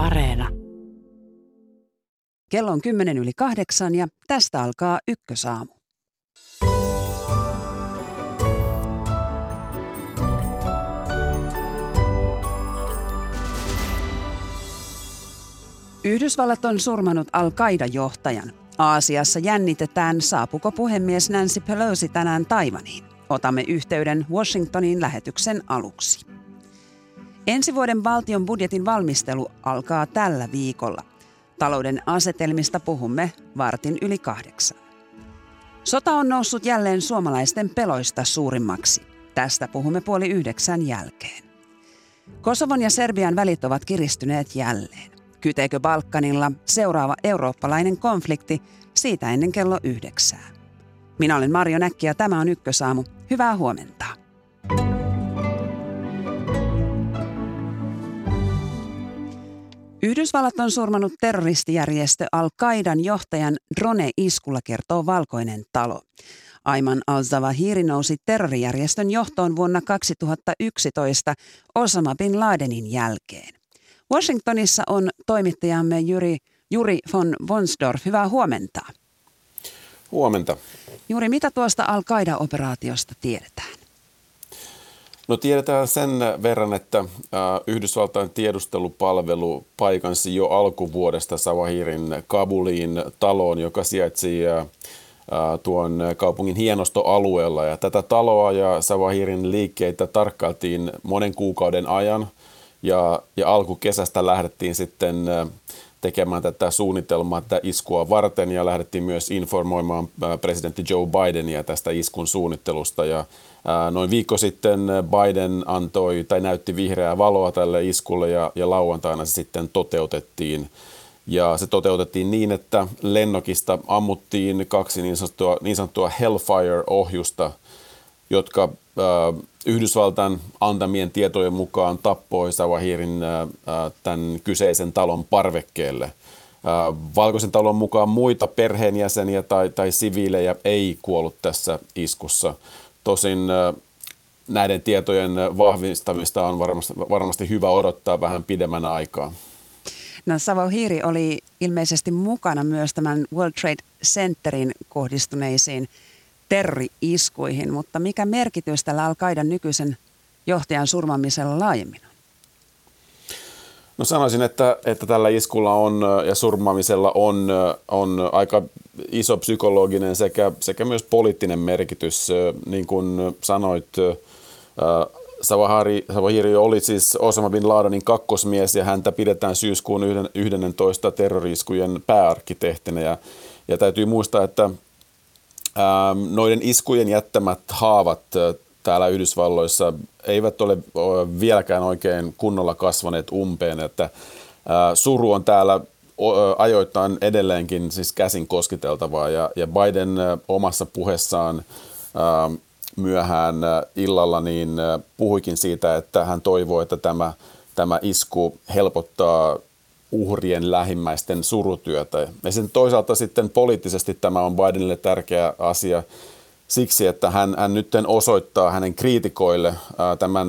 Areena. Kello on kymmenen yli kahdeksan ja tästä alkaa ykkösaamu. Yhdysvallat on surmanut Al-Qaida-johtajan. Aasiassa jännitetään, saapuko puhemies Nancy Pelosi tänään Taivaniin. Otamme yhteyden Washingtonin lähetyksen aluksi. Ensi vuoden valtion budjetin valmistelu alkaa tällä viikolla. Talouden asetelmista puhumme vartin yli kahdeksan. Sota on noussut jälleen suomalaisten peloista suurimmaksi. Tästä puhumme puoli yhdeksän jälkeen. Kosovon ja Serbian välit ovat kiristyneet jälleen. Kyteekö Balkanilla seuraava eurooppalainen konflikti siitä ennen kello yhdeksää? Minä olen Marjo Näkki ja tämä on Ykkösaamu. Hyvää huomenta. Yhdysvallat on surmanut terroristijärjestö Al-Qaidan johtajan drone-iskulla, kertoo Valkoinen talo. Aiman al-Zawahiri nousi terrorijärjestön johtoon vuonna 2011 Osama bin Ladenin jälkeen. Washingtonissa on toimittajamme Juri, Juri von Bonsdorf. Hyvää huomenta. Huomenta. Juri, mitä tuosta Al-Qaida-operaatiosta tiedetään? No tiedetään sen verran, että Yhdysvaltain tiedustelupalvelu paikansi jo alkuvuodesta Savahirin Kabuliin taloon, joka sijaitsi tuon kaupungin hienostoalueella. Ja tätä taloa ja Savahirin liikkeitä tarkkailtiin monen kuukauden ajan – ja, ja alkukesästä lähdettiin sitten tekemään tätä suunnitelmaa tätä iskua varten ja lähdettiin myös informoimaan presidentti Joe Bidenia tästä iskun suunnittelusta. Ja noin viikko sitten Biden antoi tai näytti vihreää valoa tälle iskulle ja, ja lauantaina se sitten toteutettiin. Ja se toteutettiin niin, että lennokista ammuttiin kaksi niin sanottua, niin sanottua Hellfire-ohjusta, jotka Yhdysvaltain antamien tietojen mukaan tappoi Sawahirin tämän kyseisen talon parvekkeelle. Valkoisen talon mukaan muita perheenjäseniä tai, tai siviilejä ei kuollut tässä iskussa. Tosin näiden tietojen vahvistamista on varmasti, varmasti hyvä odottaa vähän pidemmän aikaa. No Savohiri oli ilmeisesti mukana myös tämän World Trade Centerin kohdistuneisiin terrori-iskuihin, mutta mikä merkitys tällä al nykyisen johtajan surmaamisella laajemmin? No sanoisin, että, että tällä iskulla on ja surmaamisella on, on aika iso psykologinen sekä, sekä myös poliittinen merkitys. Niin kuin sanoit, Savahari, Savahiri oli siis Osama bin Ladenin kakkosmies ja häntä pidetään syyskuun 11 terroriskujen pääarkkitehtinä. Ja, ja täytyy muistaa, että noiden iskujen jättämät haavat täällä Yhdysvalloissa eivät ole vieläkään oikein kunnolla kasvaneet umpeen, että suru on täällä ajoittain edelleenkin siis käsin kosketeltavaa ja, ja Biden omassa puheessaan myöhään illalla niin puhuikin siitä, että hän toivoo, että tämä, tämä isku helpottaa uhrien lähimmäisten surutyötä. Ja sen toisaalta sitten poliittisesti tämä on Bidenille tärkeä asia siksi, että hän, hän nyt osoittaa hänen kriitikoille tämän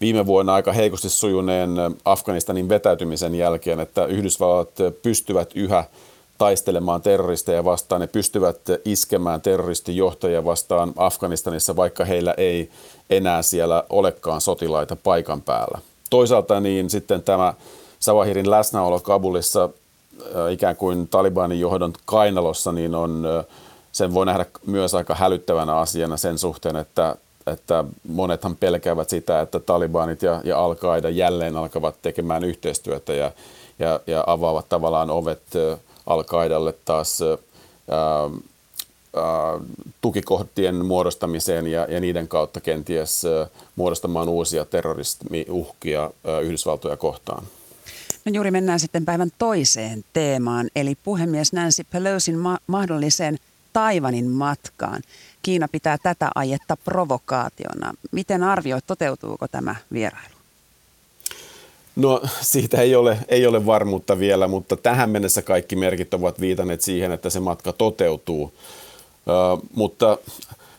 viime vuonna aika heikosti sujuneen Afganistanin vetäytymisen jälkeen, että Yhdysvallat pystyvät yhä taistelemaan terroristeja vastaan ja pystyvät iskemään terroristijohtajia vastaan Afganistanissa, vaikka heillä ei enää siellä olekaan sotilaita paikan päällä. Toisaalta niin sitten tämä Savahirin läsnäolo Kabulissa ikään kuin Talibanin johdon kainalossa, niin on, äh, sen voi nähdä myös aika hälyttävänä asiana sen suhteen, että, että monethan pelkäävät sitä, että Talibanit ja, ja Al-Qaida jälleen alkavat tekemään yhteistyötä ja, ja, ja avaavat tavallaan ovet Al-Qaidalle taas ää, ää, tukikohtien muodostamiseen ja, ja niiden kautta kenties ää, muodostamaan uusia terrorismiuhkia ää, Yhdysvaltoja kohtaan. No juuri mennään sitten päivän toiseen teemaan, eli puhemies Nancy Pelosin ma- mahdolliseen Taivanin matkaan. Kiina pitää tätä ajetta provokaationa. Miten arvioit, toteutuuko tämä vierailu? No siitä ei ole, ei ole varmuutta vielä, mutta tähän mennessä kaikki merkit ovat viitanneet siihen, että se matka toteutuu. Uh, mutta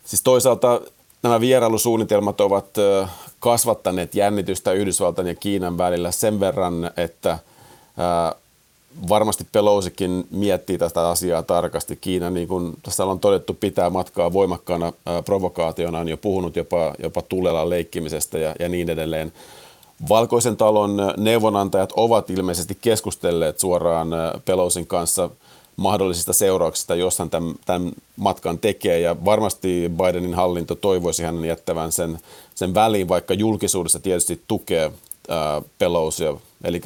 siis toisaalta nämä vierailusuunnitelmat ovat kasvattaneet jännitystä Yhdysvaltain ja Kiinan välillä sen verran, että varmasti Pelosikin miettii tästä asiaa tarkasti. Kiina, niin kuin tässä on todettu, pitää matkaa voimakkaana provokaationa, on jo puhunut jopa, jopa tulella leikkimisestä ja, ja niin edelleen. Valkoisen talon neuvonantajat ovat ilmeisesti keskustelleet suoraan Pelosin kanssa mahdollisista seurauksista, jos hän tämän, tämän matkan tekee. Ja varmasti Bidenin hallinto toivoisi hänen jättävän sen, sen väliin, vaikka julkisuudessa tietysti tukee ää, Pelosia. Eli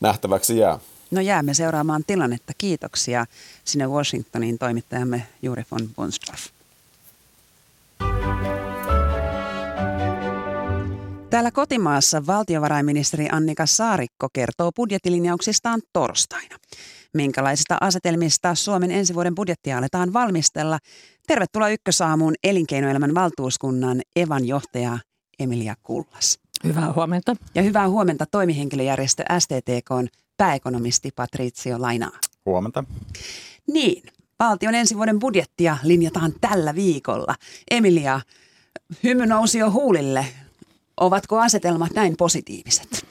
nähtäväksi jää. No jäämme seuraamaan tilannetta. Kiitoksia sinne Washingtoniin toimittajamme Juri von Bonsdorf. Täällä kotimaassa valtiovarainministeri Annika Saarikko kertoo budjettilinjauksistaan torstaina. Minkälaisista asetelmista Suomen ensi vuoden budjettia aletaan valmistella? Tervetuloa Ykkösaamuun elinkeinoelämän valtuuskunnan Evan johtaja Emilia Kullas. Hyvää huomenta. Ja hyvää huomenta toimihenkilöjärjestö STTK pääekonomisti Patrizio Lainaa. Huomenta. Niin, valtion ensi vuoden budjettia linjataan tällä viikolla. Emilia, hymy nousi jo huulille. Ovatko asetelmat näin positiiviset?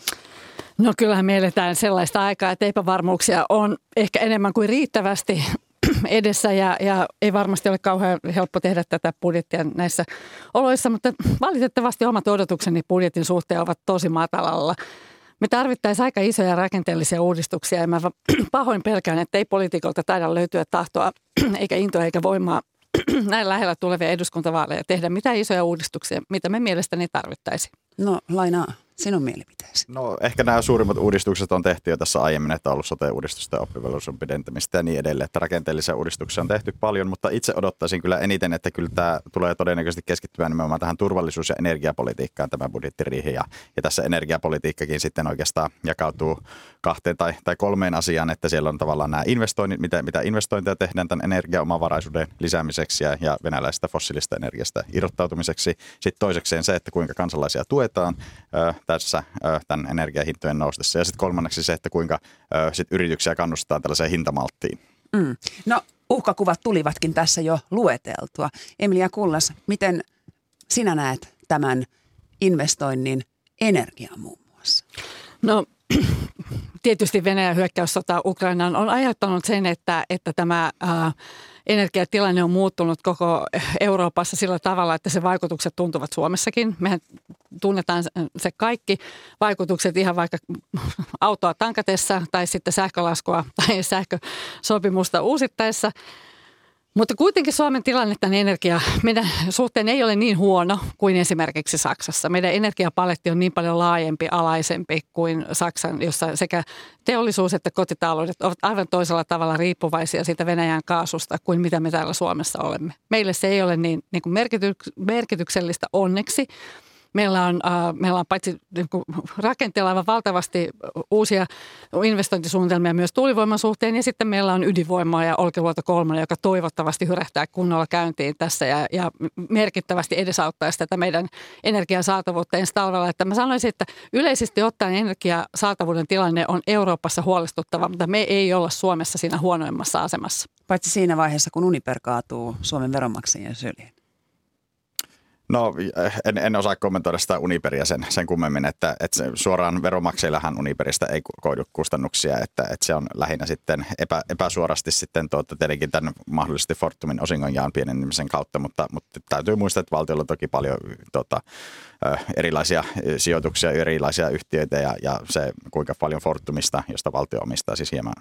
No kyllähän me eletään sellaista aikaa, että epävarmuuksia on ehkä enemmän kuin riittävästi edessä ja, ja ei varmasti ole kauhean helppo tehdä tätä budjettia näissä oloissa, mutta valitettavasti omat odotukseni budjetin suhteen ovat tosi matalalla. Me tarvittaisiin aika isoja rakenteellisia uudistuksia ja mä pahoin pelkään, että ei poliitikolta taida löytyä tahtoa eikä intoa eikä voimaa näin lähellä tulevia eduskuntavaaleja tehdä mitä isoja uudistuksia, mitä me mielestäni tarvittaisiin. No lainaa sinun mielipiteesi? No ehkä nämä suurimmat uudistukset on tehty jo tässä aiemmin, että on ollut sote-uudistusta, oppivelvollisuuden pidentämistä ja niin edelleen. Että rakenteellisia uudistuksia on tehty paljon, mutta itse odottaisin kyllä eniten, että kyllä tämä tulee todennäköisesti keskittymään nimenomaan tähän turvallisuus- ja energiapolitiikkaan tämä budjettiriihi. Ja, ja tässä energiapolitiikkakin sitten oikeastaan jakautuu kahteen tai, tai kolmeen asiaan, että siellä on tavallaan nämä investoinnit, mitä, mitä investointeja tehdään tämän energiaomavaraisuuden lisäämiseksi ja, ja venäläisestä fossiilista energiasta irrottautumiseksi. Sitten toisekseen se, että kuinka kansalaisia tuetaan tässä tämän energiahintojen noustessa. Ja sitten kolmanneksi se, että kuinka sit yrityksiä kannustetaan tällaiseen hintamalttiin. Mm. No uhkakuvat tulivatkin tässä jo lueteltua. Emilia Kullas, miten sinä näet tämän investoinnin energiaan muun muassa? No tietysti Venäjän hyökkäyssota Ukrainaan on aiheuttanut sen, että, että tämä ää, energiatilanne on muuttunut koko Euroopassa sillä tavalla, että se vaikutukset tuntuvat Suomessakin. Mehän tunnetaan se kaikki vaikutukset ihan vaikka autoa tankatessa tai sitten sähkölaskua tai sähkösopimusta uusittaessa – mutta kuitenkin Suomen tilanne tämän energia, meidän suhteen ei ole niin huono kuin esimerkiksi Saksassa. Meidän energiapaletti on niin paljon laajempi, alaisempi kuin Saksan, jossa sekä teollisuus että kotitaloudet ovat aivan toisella tavalla riippuvaisia siitä Venäjän kaasusta kuin mitä me täällä Suomessa olemme. Meille se ei ole niin, niin kuin merkityksellistä onneksi, Meillä on, äh, meillä on paitsi niin kuin, rakenteella aivan valtavasti uusia investointisuunnitelmia myös tuulivoiman suhteen ja sitten meillä on ydinvoimaa ja Olkiluoto 3, joka toivottavasti hyrähtää kunnolla käyntiin tässä ja, ja merkittävästi edesauttaisi tätä meidän energiasaatavuutta ensi talvella. Että mä sanoisin, että yleisesti ottaen energiasaatavuuden tilanne on Euroopassa huolestuttava, mutta me ei olla Suomessa siinä huonoimmassa asemassa. Paitsi siinä vaiheessa, kun Uniper kaatuu Suomen veronmaksajien syliin. No en, en osaa kommentoida sitä Uniperia sen, sen kummemmin, että, että suoraan veromaksajillähän Uniperistä ei koidu kustannuksia, että, että se on lähinnä sitten epä, epäsuorasti sitten tuota, tietenkin tämän mahdollisesti Fortumin osingonjaan pienenemisen kautta, mutta, mutta täytyy muistaa, että valtiolla on toki paljon tuota, erilaisia sijoituksia, erilaisia yhtiöitä ja, ja se kuinka paljon Fortumista, josta valtio omistaa siis hieman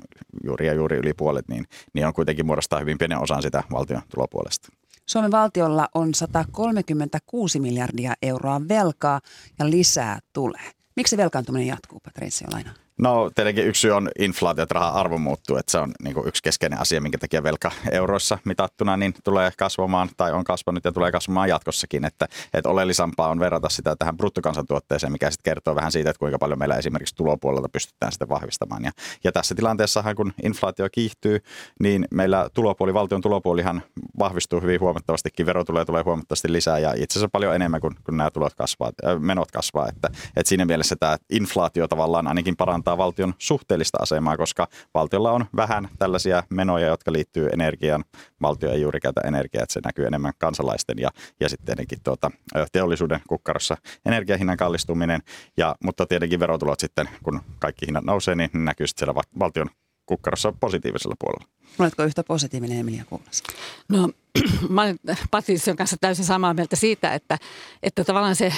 juuri ja juuri yli puolet, niin, niin on kuitenkin muodostaa hyvin pienen osan sitä valtion tulopuolesta. Suomen valtiolla on 136 miljardia euroa velkaa ja lisää tulee. Miksi velkaantuminen jatkuu, Patricia Laina? No tietenkin yksi syy on inflaatio, että rahan arvo muuttuu, että se on niin kuin yksi keskeinen asia, minkä takia velka euroissa mitattuna niin tulee kasvamaan tai on kasvanut ja tulee kasvamaan jatkossakin. Että, että oleellisempaa on verrata sitä tähän bruttokansantuotteeseen, mikä sitten kertoo vähän siitä, että kuinka paljon meillä esimerkiksi tulopuolelta pystytään sitä vahvistamaan. Ja, ja tässä tilanteessa, kun inflaatio kiihtyy, niin meillä tulopuoli, valtion tulopuolihan vahvistuu hyvin huomattavastikin, verotuloja tulee huomattavasti lisää ja itse asiassa paljon enemmän kuin, kuin nämä tulot kasvaa, menot kasvaa. Että, että siinä mielessä tämä inflaatio tavallaan ainakin parantaa parantaa valtion suhteellista asemaa, koska valtiolla on vähän tällaisia menoja, jotka liittyy energiaan. Valtio ei juuri käytä energiaa, että se näkyy enemmän kansalaisten ja, ja sitten tietenkin tuota, teollisuuden kukkarossa energiahinnan kallistuminen. Ja, mutta tietenkin verotulot sitten, kun kaikki hinnat nousee, niin näkyy sitten siellä valtion kukkarossa positiivisella puolella. Oletko yhtä positiivinen Emilia Kuulas? No mä olen Patrision kanssa täysin samaa mieltä siitä, että, että tavallaan se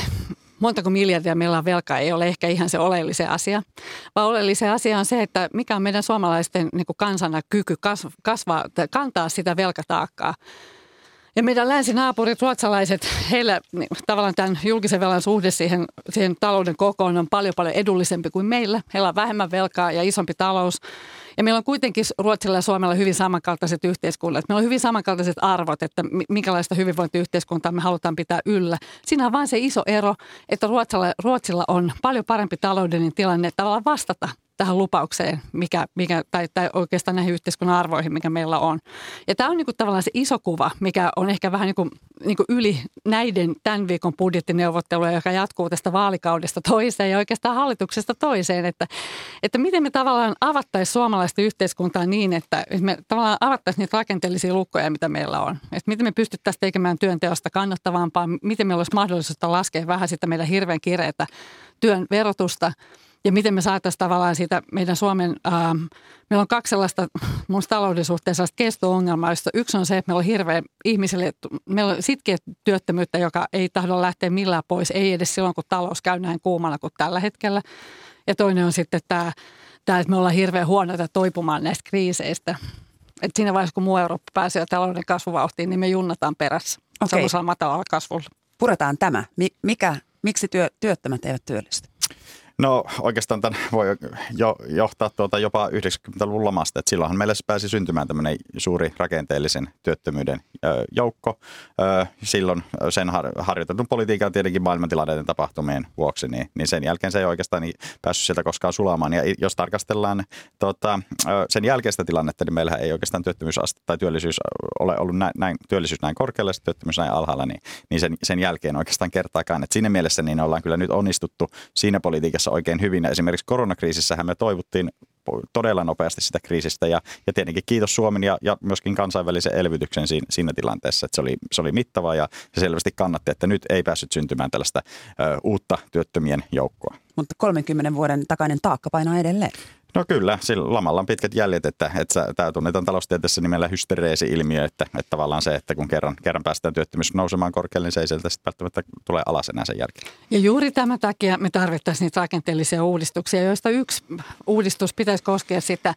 montako miljardia meillä on velkaa ei ole ehkä ihan se oleellinen asia, vaan oleellinen asia on se, että mikä on meidän suomalaisten niin kuin kansana kyky kasvaa, kantaa sitä velkataakkaa. Ja meidän länsinaapurit, ruotsalaiset, heillä niin, tavallaan tämän julkisen velan suhde siihen, siihen talouden kokoon on paljon paljon edullisempi kuin meillä. Heillä on vähemmän velkaa ja isompi talous. Ja meillä on kuitenkin Ruotsilla ja Suomella hyvin samankaltaiset yhteiskunnat. Meillä on hyvin samankaltaiset arvot, että minkälaista hyvinvointiyhteiskuntaa me halutaan pitää yllä. Siinä on vain se iso ero, että Ruotsilla, Ruotsilla on paljon parempi taloudellinen tilanne tavallaan vastata tähän lupaukseen, mikä, mikä, tai, tai oikeastaan näihin yhteiskunnan arvoihin, mikä meillä on. Ja tämä on niin kuin tavallaan se iso kuva, mikä on ehkä vähän niin kuin, niin kuin yli näiden tämän viikon budjettineuvotteluja, joka jatkuu tästä vaalikaudesta toiseen ja oikeastaan hallituksesta toiseen, että, että miten me tavallaan avattaisiin suomalaista yhteiskuntaa niin, että me tavallaan avattaisiin niitä rakenteellisia lukkoja, mitä meillä on. Että miten me pystyttäisiin tekemään työnteosta kannattavampaa, miten meillä olisi mahdollisuutta laskea vähän sitä meidän hirveän kireitä työn verotusta – ja miten me saataisiin tavallaan siitä meidän Suomen, ähm, meillä on kaksi sellaista mun talouden suhteen sellaista kesto-ongelmaa, josta yksi on se, että meillä on hirveä ihmisille, meillä on sitkeä työttömyyttä, joka ei tahdo lähteä millään pois, ei edes silloin, kun talous käy näin kuumana kuin tällä hetkellä. Ja toinen on sitten tämä, tämä että me ollaan hirveän huonoita toipumaan näistä kriiseistä. Et siinä vaiheessa, kun muu Eurooppa pääsee talouden kasvuvauhtiin, niin me junnataan perässä okay. sellaisella matalalla kasvulla. Puretaan tämä. Mikä, miksi työ, työttömät eivät työllisty? No oikeastaan tämän voi jo, johtaa tuota jopa 90-luvun lamasta, että silloinhan meillä pääsi syntymään tämmöinen suuri rakenteellisen työttömyyden joukko. Silloin sen har, harjoitetun politiikan tietenkin maailmantilanteiden tapahtumien vuoksi, niin, niin sen jälkeen se ei oikeastaan niin päässyt sieltä koskaan sulamaan. Ja jos tarkastellaan tota, sen jälkeistä tilannetta, niin meillähän ei oikeastaan työttömyysaste tai työllisyys ole ollut näin, näin työllisyys näin korkealla työttömyys näin alhaalla, niin, niin sen, sen jälkeen oikeastaan kertaakaan. Että siinä mielessä niin ollaan kyllä nyt onnistuttu siinä politiikassa tässä oikein hyvin. Ja esimerkiksi koronakriisissähän me toivuttiin todella nopeasti sitä kriisistä ja, ja tietenkin kiitos Suomen ja, ja myöskin kansainvälisen elvytyksen siinä, siinä tilanteessa, että se oli, se oli mittava ja se selvästi kannatti, että nyt ei päässyt syntymään tällaista ö, uutta työttömien joukkoa. Mutta 30 vuoden takainen taakka painaa edelleen. No kyllä, sillä lamalla on pitkät jäljet, että, että tämä tunnetaan taloustieteessä nimellä hystereesi-ilmiö, että, että tavallaan se, että kun kerran, kerran päästään työttömyys nousemaan korkealle, niin se ei sieltä sitten välttämättä tule alas enää sen jälkeen. Ja juuri tämän takia me tarvittaisiin niitä rakenteellisia uudistuksia, joista yksi uudistus pitäisi koskea sitä,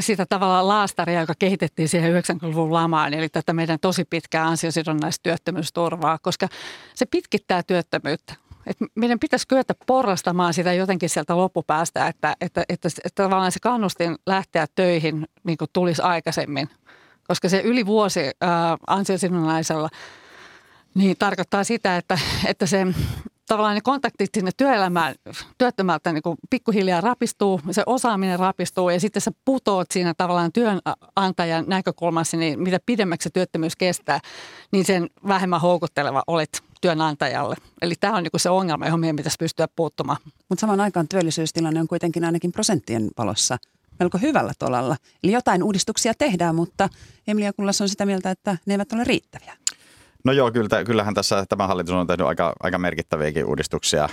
sitä tavallaan laastaria, joka kehitettiin siihen 90-luvun lamaan, eli tätä meidän tosi pitkää ansiosidonnaista työttömyysturvaa, koska se pitkittää työttömyyttä että meidän pitäisi kyetä porrastamaan sitä jotenkin sieltä loppupäästä, että, että, että, että tavallaan se kannustin lähteä töihin niin tulisi aikaisemmin. Koska se yli vuosi ää, ansiosidonnaisella niin tarkoittaa sitä, että, että se tavallaan ne kontaktit sinne työelämään työttömältä niin kuin pikkuhiljaa rapistuu, se osaaminen rapistuu ja sitten sä putoot siinä tavallaan työnantajan näkökulmassa, niin mitä pidemmäksi se työttömyys kestää, niin sen vähemmän houkutteleva olet työnantajalle. Eli tämä on niin se ongelma, johon meidän pitäisi pystyä puuttumaan. Mutta samaan aikaan työllisyystilanne on kuitenkin ainakin prosenttien valossa melko hyvällä tolalla. Eli jotain uudistuksia tehdään, mutta Emilia Kullas on sitä mieltä, että ne eivät ole riittäviä. No joo, kyllä, kyllähän tässä tämä hallitus on tehnyt aika, aika merkittäviäkin uudistuksia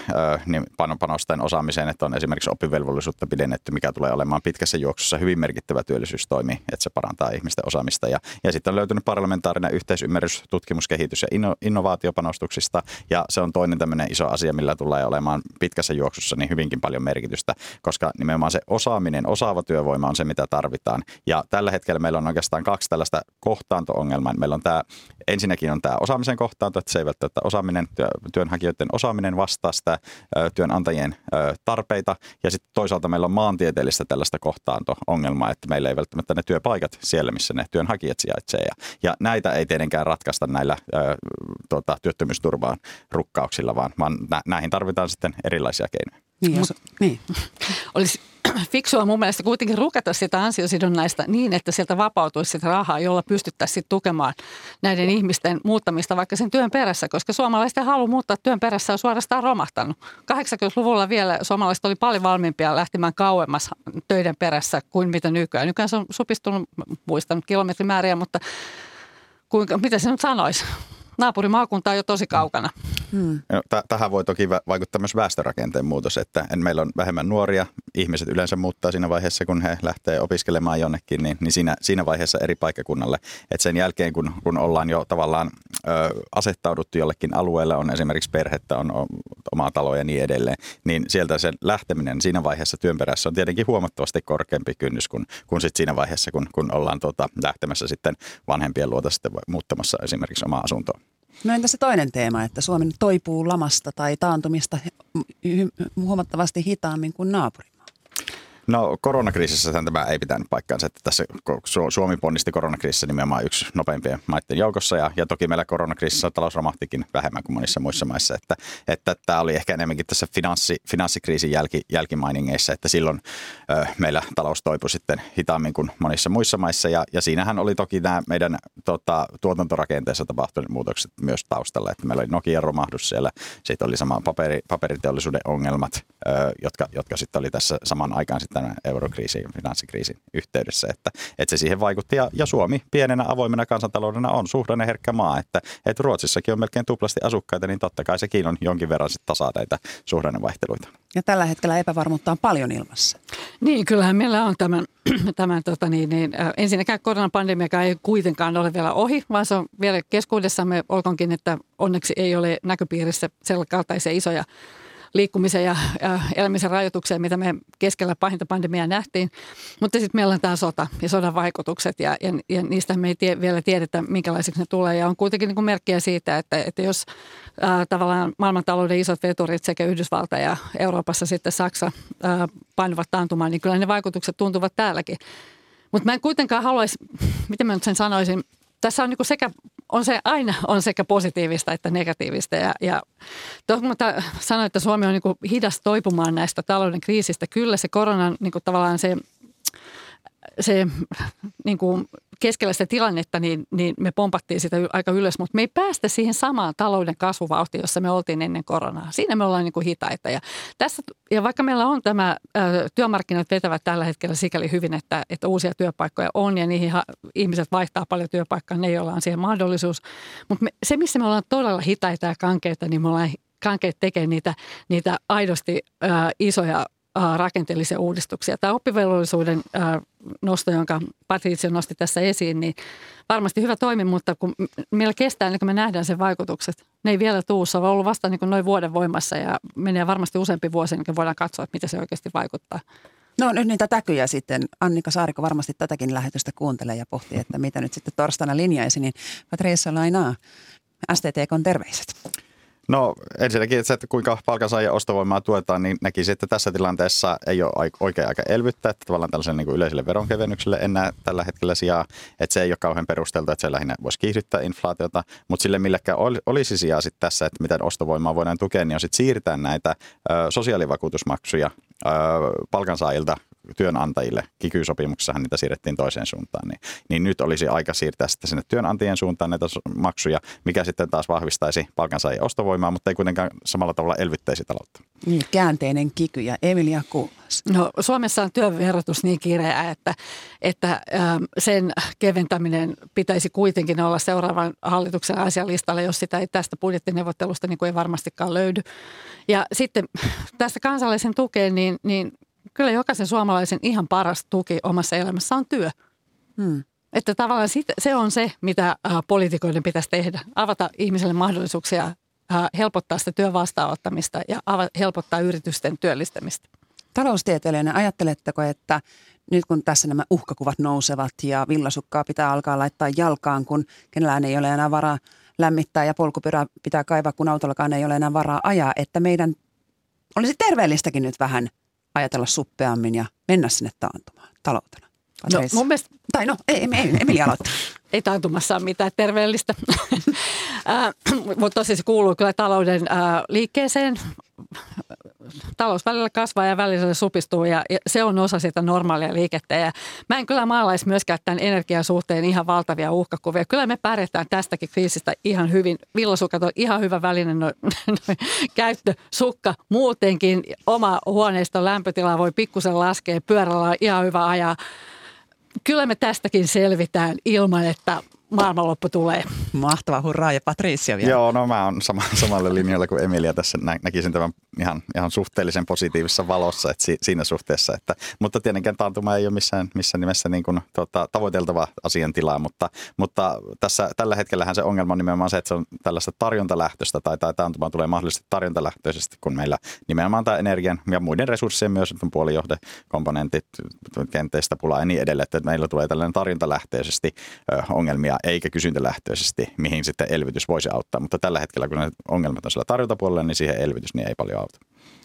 niin panostaen osaamiseen, että on esimerkiksi oppivelvollisuutta pidennetty, mikä tulee olemaan pitkässä juoksussa hyvin merkittävä työllisyystoimi, että se parantaa ihmisten osaamista. Ja, ja sitten on löytynyt parlamentaarinen yhteisymmärrys tutkimuskehitys- ja inno, innovaatiopanostuksista, ja se on toinen tämmöinen iso asia, millä tulee olemaan pitkässä juoksussa niin hyvinkin paljon merkitystä, koska nimenomaan se osaaminen, osaava työvoima on se, mitä tarvitaan. Ja tällä hetkellä meillä on oikeastaan kaksi tällaista kohtaanto-ongelmaa. Meillä on tämä, ensinnäkin on tämä osaamisen kohtaanto, että se ei välttämättä osaaminen, työnhakijoiden osaaminen vastaa sitä työnantajien tarpeita. Ja sitten toisaalta meillä on maantieteellistä tällaista kohtaanto-ongelmaa, että meillä ei välttämättä ne työpaikat siellä, missä ne työnhakijat sijaitsee. Ja, ja näitä ei tietenkään ratkaista näillä ä, tuota, työttömyysturvaan rukkauksilla, vaan, vaan nä, näihin tarvitaan sitten erilaisia keinoja. Niin, jos, niin. Olisi fiksua mun mielestä kuitenkin rukata sitä ansiosidonnaista niin, että sieltä vapautuisi sitä rahaa, jolla pystyttäisiin tukemaan näiden ihmisten muuttamista vaikka sen työn perässä, koska suomalaisten halu muuttaa työn perässä on suorastaan romahtanut. 80-luvulla vielä suomalaiset oli paljon valmiimpia lähtemään kauemmas töiden perässä kuin mitä nykyään. Nykyään se on supistunut, muistanut kilometrimääriä, mutta kuinka, mitä se nyt sanoisi? Naapurimaakunta on jo tosi kaukana. Hmm. No, t- tähän voi toki vaikuttaa myös väestörakenteen muutos, että en, meillä on vähemmän nuoria. Ihmiset yleensä muuttaa siinä vaiheessa, kun he lähtee opiskelemaan jonnekin, niin, niin siinä, siinä vaiheessa eri paikkakunnalle. Et sen jälkeen, kun, kun ollaan jo tavallaan ö, asettauduttu jollekin alueelle, on esimerkiksi perhettä, on, on omaa taloa ja niin edelleen, niin sieltä sen lähteminen siinä vaiheessa työn perässä on tietenkin huomattavasti korkeampi kynnys kuin, kuin sit siinä vaiheessa, kun, kun ollaan tuota, lähtemässä sitten vanhempien luota sitten muuttamassa esimerkiksi omaa asuntoa. No entä se toinen teema, että Suomi toipuu lamasta tai taantumista huomattavasti hitaammin kuin naapuri? No koronakriisissä tämä ei pitänyt paikkaansa, että tässä Suomi ponnisti koronakriisissä nimenomaan yksi nopeimpien maiden joukossa ja, ja toki meillä koronakriisissä talous romahtikin vähemmän kuin monissa muissa maissa, että, että tämä oli ehkä enemmänkin tässä finanssi, finanssikriisin jälki, jälkimainingeissa, että silloin ö, meillä talous toipui sitten hitaammin kuin monissa muissa maissa ja, ja siinähän oli toki nämä meidän tota, tuotantorakenteessa tapahtuneet muutokset myös taustalla, että meillä oli Nokian romahdus siellä, sitten oli sama paperi, paperiteollisuuden ongelmat, ö, jotka, jotka sitten oli tässä saman aikaan sitten tämän eurokriisin ja finanssikriisin yhteydessä, että, että se siihen vaikutti. Ja, ja Suomi pienenä avoimena kansantaloudena on suhdanneherkkä maa, että, että Ruotsissakin on melkein tuplasti asukkaita, niin totta kai sekin on jonkin verran sitten tasaa näitä suhdannevaihteluita. Ja tällä hetkellä epävarmuutta on paljon ilmassa. Niin, kyllähän meillä on tämän, tämän tota niin, niin, äh, ensinnäkään koronapandemia ei kuitenkaan ole vielä ohi, vaan se on vielä keskuudessamme, olkoonkin, että onneksi ei ole näköpiirissä sellaisia kaltaisia isoja liikkumisen ja, ja elämisen rajoitukseen, mitä me keskellä pahinta pandemiaa nähtiin. Mutta sitten meillä on tämä sota ja sodan vaikutukset ja, ja, ja niistä me ei tie, vielä tiedetä, minkälaisiksi ne tulee. Ja on kuitenkin niin kuin merkkiä siitä, että, että jos ää, tavallaan maailmantalouden isot veturit sekä Yhdysvalta ja Euroopassa sitten Saksa ää, painuvat taantumaan, niin kyllä ne vaikutukset tuntuvat täälläkin. Mutta mä en kuitenkaan haluaisi, miten mä nyt sen sanoisin, tässä on niin sekä on se aina on sekä positiivista että negatiivista. Ja, ja mutta sanoin, että Suomi on niin hidas toipumaan näistä talouden kriisistä. Kyllä se koronan niin tavallaan se, se niin kuin keskellä sitä tilannetta, niin, niin me pompattiin sitä aika ylös, mutta me ei päästä siihen samaan talouden kasvuvauhtiin, jossa me oltiin ennen koronaa. Siinä me ollaan niin kuin hitaita. Ja, tässä, ja vaikka meillä on tämä, työmarkkinat vetävät tällä hetkellä sikäli hyvin, että, että uusia työpaikkoja on ja niihin ihmiset vaihtaa paljon työpaikkaa, ne joilla on siihen mahdollisuus. Mutta se, missä me ollaan todella hitaita ja kankeita, niin me ollaan kankeet tekee niitä, niitä aidosti ä, isoja rakenteellisia uudistuksia. Tämä oppivelvollisuuden nosto, jonka Patricio nosti tässä esiin, niin varmasti hyvä toimi, mutta kun meillä kestää niin kun me nähdään sen vaikutukset. Ne ei vielä tuu, se on ollut vasta niin noin vuoden voimassa ja menee varmasti useampi vuosi, niin voidaan katsoa, että mitä se oikeasti vaikuttaa. No nyt niitä täkyjä sitten. Annika Saariko varmasti tätäkin lähetystä kuuntelee ja pohtii, että mitä nyt sitten torstaina linjaisi. Niin Patricia Lainaa, on terveiset. No ensinnäkin se, että kuinka palkansaajien ostovoimaa tuetaan, niin näkisin, että tässä tilanteessa ei ole oikea aika elvyttää, että tavallaan tällaisen niin yleiselle veronkevennykselle enää tällä hetkellä sijaa, että se ei ole kauhean perusteltu, että se lähinnä voisi kiihdyttää inflaatiota, mutta sille millekään olisi sijaa sitten tässä, että miten ostovoimaa voidaan tukea, niin on sitten siirtää näitä sosiaalivakuutusmaksuja palkansaajilta työnantajille. Kiky-sopimuksessahan niitä siirrettiin toiseen suuntaan, niin, niin nyt olisi aika siirtää sitten sinne työnantajien suuntaan näitä maksuja, mikä sitten taas vahvistaisi palkansaajien ostovoimaa, mutta ei kuitenkaan samalla tavalla elvyttäisi taloutta. Niin, käänteinen kiky ja Emilia Kuulas. No, Suomessa on työverotus niin kireä, että, että sen keventäminen pitäisi kuitenkin olla seuraavan hallituksen asialistalla, jos sitä ei tästä budjettineuvottelusta niin kuin ei varmastikaan löydy. Ja sitten tästä kansallisen tukeen, niin, niin kyllä jokaisen suomalaisen ihan paras tuki omassa elämässä on työ. Hmm. Että tavallaan se on se, mitä äh, poliitikoiden pitäisi tehdä. Avata ihmiselle mahdollisuuksia äh, helpottaa sitä työn vastaanottamista ja helpottaa yritysten työllistämistä. Taloustieteilijänä ajatteletteko, että nyt kun tässä nämä uhkakuvat nousevat ja villasukkaa pitää alkaa laittaa jalkaan, kun kenellään ei ole enää varaa lämmittää ja polkupyörä pitää kaivaa, kun autollakaan ei ole enää varaa ajaa, että meidän olisi terveellistäkin nyt vähän – ajatella suppeammin ja mennä sinne taantumaan taloutena? No, mun mielestä... Tai no, ei, ei, Emili aloittaa. ei taantumassa ole mitään terveellistä, mutta tosiaan se kuuluu kyllä talouden liikkeeseen talous välillä kasvaa ja välillä se supistuu ja, se on osa sitä normaalia liikettä. Ja mä en kyllä maalaisi myöskään tämän energiasuhteen ihan valtavia uhkakuvia. Kyllä me pärjätään tästäkin kriisistä ihan hyvin. Villasukat on ihan hyvä väline, no, no, käyttösukka muutenkin. Oma huoneiston lämpötila voi pikkusen laskea, pyörällä on ihan hyvä ajaa. Kyllä me tästäkin selvitään ilman, että maailmanloppu tulee. Mahtava, hurraa ja Patricia vielä. Joo, no mä oon sama, samalla linjalla kuin Emilia tässä nä- näkisin tämän ihan, ihan suhteellisen positiivisessa valossa että si- siinä suhteessa. Että, mutta tietenkään taantuma ei ole missään, missään nimessä niin kuin, tota, tavoiteltava asiantilaa, mutta, mutta tässä, tällä hetkellähän se ongelma on nimenomaan se, että se on tällaista tarjontalähtöistä tai, tai taantuma tulee mahdollisesti tarjontalähtöisesti, kun meillä nimenomaan tämä energian ja muiden resurssien myös, puolijohde, komponentit, kenteistä pulaa ja niin edelleen, että meillä tulee tällainen tarjontalähtöisesti ö, ongelmia eikä kysyntälähtöisesti, mihin sitten elvytys voisi auttaa. Mutta tällä hetkellä, kun ne ongelmat on siellä tarjontapuolella, niin siihen elvytys niin ei paljon auta.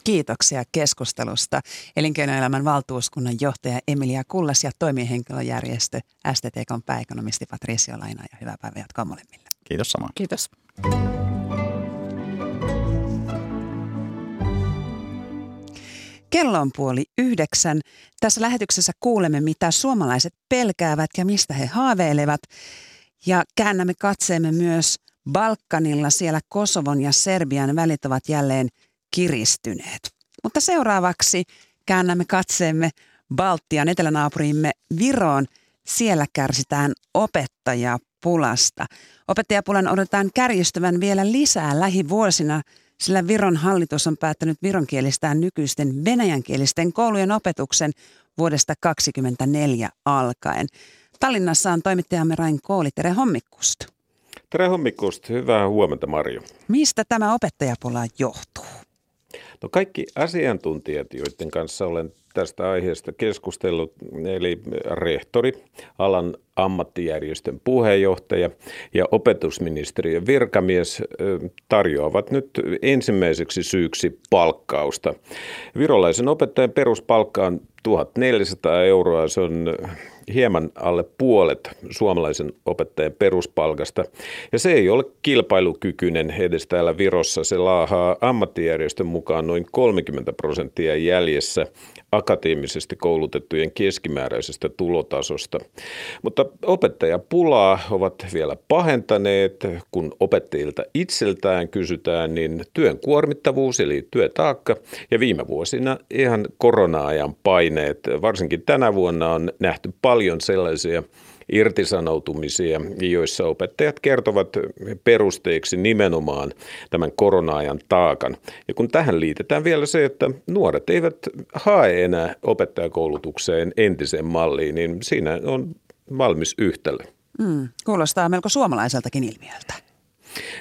Kiitoksia keskustelusta. Elinkeinoelämän valtuuskunnan johtaja Emilia Kullas ja toimihenkilöjärjestö STTKn pääekonomisti Patricio Laina ja hyvää päivää jatkoa molemmille. Kiitos samoin. Kiitos. Kello on puoli yhdeksän. Tässä lähetyksessä kuulemme, mitä suomalaiset pelkäävät ja mistä he haaveilevat. Ja käännämme katseemme myös Balkanilla. Siellä Kosovon ja Serbian välit ovat jälleen kiristyneet. Mutta seuraavaksi käännämme katseemme Baltian etelänaapurimme Viroon. Siellä kärsitään opettajapulasta. Opettajapulan odotetaan kärjistyvän vielä lisää lähivuosina, sillä Viron hallitus on päättänyt vironkielistään nykyisten venäjänkielisten koulujen opetuksen vuodesta 2024 alkaen. Tallinnassa on toimittajamme Rain Kooli. Tere Hommikust. Tere Hommikust. Hyvää huomenta Marjo. Mistä tämä opettajapula johtuu? No kaikki asiantuntijat, joiden kanssa olen tästä aiheesta keskustellut, eli rehtori, alan ammattijärjestön puheenjohtaja ja opetusministeriön virkamies tarjoavat nyt ensimmäiseksi syyksi palkkausta. Virolaisen opettajan peruspalkka on 1400 euroa, se on hieman alle puolet suomalaisen opettajan peruspalkasta. Ja se ei ole kilpailukykyinen edes täällä Virossa. Se laahaa ammattijärjestön mukaan noin 30 prosenttia jäljessä akateemisesti koulutettujen keskimääräisestä tulotasosta. Mutta opettajapulaa ovat vielä pahentaneet, kun opettajilta itseltään kysytään, niin työn kuormittavuus eli työtaakka ja viime vuosina ihan korona-ajan paineet. Varsinkin tänä vuonna on nähty paljon sellaisia irtisanoutumisia, joissa opettajat kertovat perusteeksi nimenomaan tämän korona-ajan taakan. Ja kun tähän liitetään vielä se, että nuoret eivät hae enää opettajakoulutukseen entiseen malliin, niin siinä on valmis yhtälö. Mm, kuulostaa melko suomalaiseltakin ilmiöltä.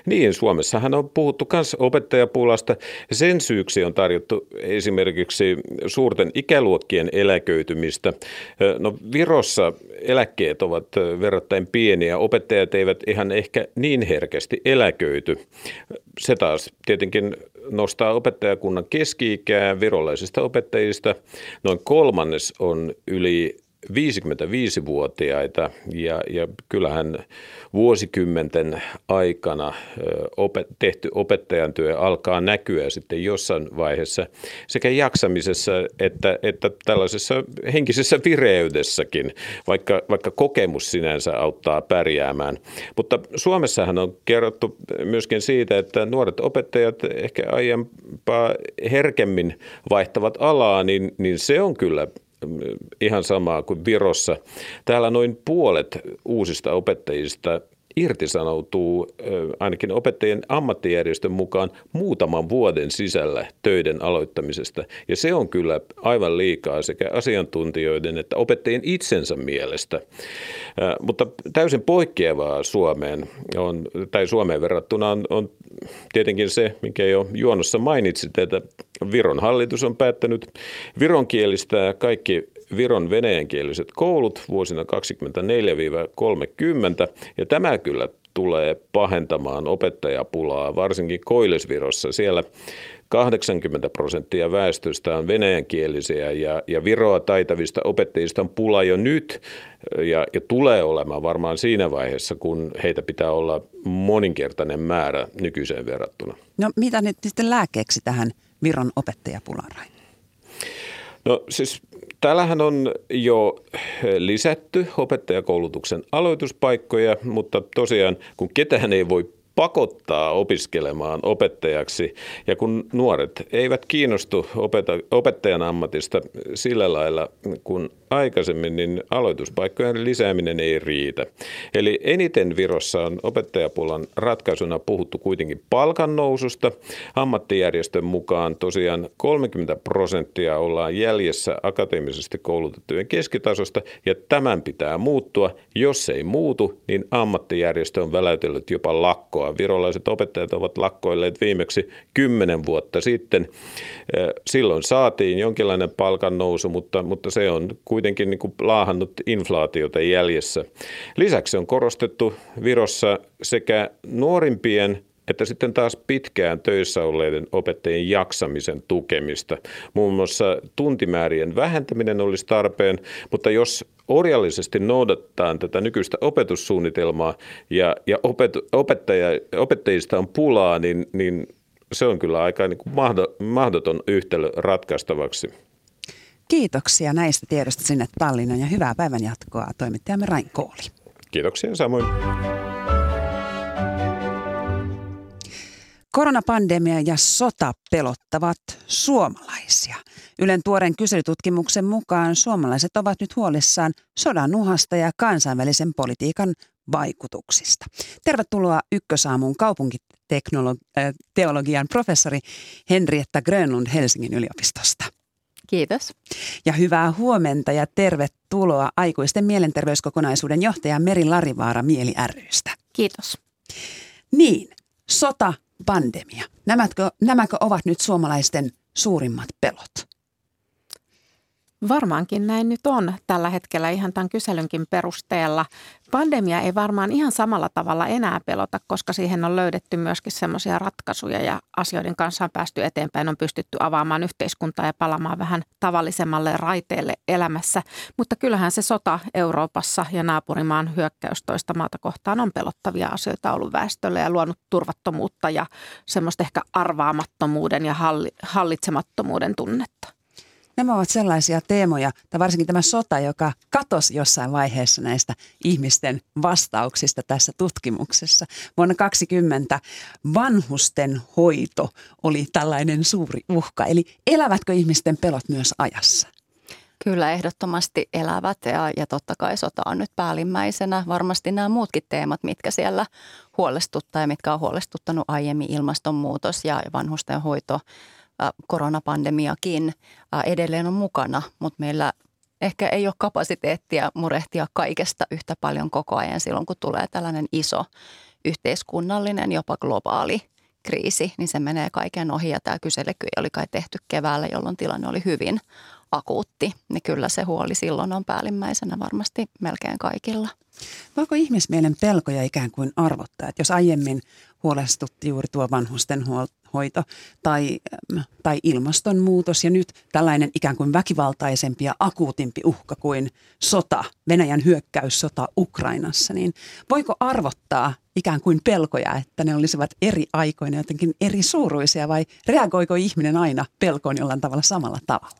Niin, Suomessahan on puhuttu myös opettajapulasta. Sen syyksi on tarjottu esimerkiksi suurten ikäluokkien eläköitymistä. No Virossa eläkkeet ovat verrattain pieniä. Opettajat eivät ihan ehkä niin herkästi eläköity. Se taas tietenkin nostaa opettajakunnan keski-ikää virolaisista opettajista. Noin kolmannes on yli 55-vuotiaita ja, ja kyllähän vuosikymmenten aikana opet, tehty opettajan työ alkaa näkyä sitten jossain vaiheessa sekä jaksamisessa että, että tällaisessa henkisessä vireydessäkin, vaikka, vaikka kokemus sinänsä auttaa pärjäämään. Mutta Suomessahan on kerrottu myöskin siitä, että nuoret opettajat ehkä aiempaa herkemmin vaihtavat alaa, niin, niin se on kyllä ihan samaa kuin Virossa. Täällä noin puolet uusista opettajista irtisanoutuu ainakin opettajien ammattijärjestön mukaan muutaman vuoden sisällä töiden aloittamisesta. Ja se on kyllä aivan liikaa sekä asiantuntijoiden että opettajien itsensä mielestä. Mutta täysin poikkeavaa Suomeen on, tai Suomeen verrattuna on, on tietenkin se, mikä jo juonossa mainitsit, että Viron hallitus on päättänyt vironkielistä kaikki Viron venäjänkieliset koulut vuosina 24-30 ja tämä kyllä tulee pahentamaan opettajapulaa, varsinkin Koillisvirossa. Siellä 80 prosenttia väestöstä on venäjänkielisiä ja, ja viroa taitavista opettajista on pula jo nyt ja, ja tulee olemaan varmaan siinä vaiheessa, kun heitä pitää olla moninkertainen määrä nykyiseen verrattuna. No mitä nyt sitten lääkkeeksi tähän Viron opettajapulaan, No siis täällähän on jo lisätty opettajakoulutuksen aloituspaikkoja, mutta tosiaan kun ketään ei voi pakottaa opiskelemaan opettajaksi. Ja kun nuoret eivät kiinnostu opettajan ammatista sillä lailla kuin aikaisemmin, niin aloituspaikkojen lisääminen ei riitä. Eli eniten Virossa on opettajapulan ratkaisuna puhuttu kuitenkin palkan noususta. Ammattijärjestön mukaan tosiaan 30 prosenttia ollaan jäljessä akateemisesti koulutettujen keskitasosta ja tämän pitää muuttua. Jos ei muutu, niin ammattijärjestö on väläytellyt jopa lakkoa. Virolaiset opettajat ovat lakkoilleet viimeksi kymmenen vuotta sitten. Silloin saatiin jonkinlainen palkan nousu, mutta, mutta se on kuitenkin niin kuin laahannut inflaatiota jäljessä. Lisäksi on korostettu Virossa sekä nuorimpien että sitten taas pitkään töissä olleiden opettajien jaksamisen tukemista. Muun muassa tuntimäärien vähentäminen olisi tarpeen, mutta jos orjallisesti noudattaa tätä nykyistä opetussuunnitelmaa ja, ja opet, opettaja, opettajista on pulaa, niin, niin se on kyllä aika niin kuin mahdoton yhtälö ratkaistavaksi. Kiitoksia näistä tiedosta sinne Tallinnan ja hyvää päivän jatkoa toimittajamme Rain Kooli. Kiitoksia samoin. Koronapandemia ja sota pelottavat suomalaisia. Ylen tuoreen kyselytutkimuksen mukaan suomalaiset ovat nyt huolissaan sodan uhasta ja kansainvälisen politiikan vaikutuksista. Tervetuloa Ykkösaamun kaupunkiteologian professori Henrietta Grönlund Helsingin yliopistosta. Kiitos. Ja hyvää huomenta ja tervetuloa aikuisten mielenterveyskokonaisuuden johtaja Meri Larivaara Mieli rystä. Kiitos. Niin, sota, pandemia. Nämäkö, nämäkö ovat nyt suomalaisten suurimmat pelot? Varmaankin näin nyt on tällä hetkellä ihan tämän kyselynkin perusteella. Pandemia ei varmaan ihan samalla tavalla enää pelota, koska siihen on löydetty myöskin semmoisia ratkaisuja ja asioiden kanssa on päästy eteenpäin, on pystytty avaamaan yhteiskuntaa ja palamaan vähän tavallisemmalle raiteelle elämässä. Mutta kyllähän se sota Euroopassa ja naapurimaan hyökkäys toista maata kohtaan on pelottavia asioita ollut väestölle ja luonut turvattomuutta ja semmoista ehkä arvaamattomuuden ja hallitsemattomuuden tunnetta. Nämä ovat sellaisia teemoja, tai varsinkin tämä sota, joka katosi jossain vaiheessa näistä ihmisten vastauksista tässä tutkimuksessa. Vuonna 2020 vanhusten hoito oli tällainen suuri uhka. Eli elävätkö ihmisten pelot myös ajassa? Kyllä ehdottomasti elävät ja, ja totta kai sota on nyt päällimmäisenä. Varmasti nämä muutkin teemat, mitkä siellä huolestuttaa ja mitkä on huolestuttanut aiemmin, ilmastonmuutos ja vanhusten hoito – koronapandemiakin edelleen on mukana, mutta meillä ehkä ei ole kapasiteettia murehtia kaikesta yhtä paljon koko ajan silloin, kun tulee tällainen iso yhteiskunnallinen, jopa globaali kriisi, niin se menee kaiken ohi. Ja tämä kyselykyy oli kai tehty keväällä, jolloin tilanne oli hyvin akuutti. Niin kyllä se huoli silloin on päällimmäisenä varmasti melkein kaikilla. Voiko ihmismielen pelkoja ikään kuin arvottaa? Että jos aiemmin huolestutti juuri tuo vanhusten hoito tai, tai ilmastonmuutos ja nyt tällainen ikään kuin väkivaltaisempi ja akuutimpi uhka kuin sota, Venäjän hyökkäyssota Ukrainassa, niin voiko arvottaa ikään kuin pelkoja, että ne olisivat eri aikoina jotenkin eri suuruisia vai reagoiko ihminen aina pelkoon jollain tavalla samalla tavalla?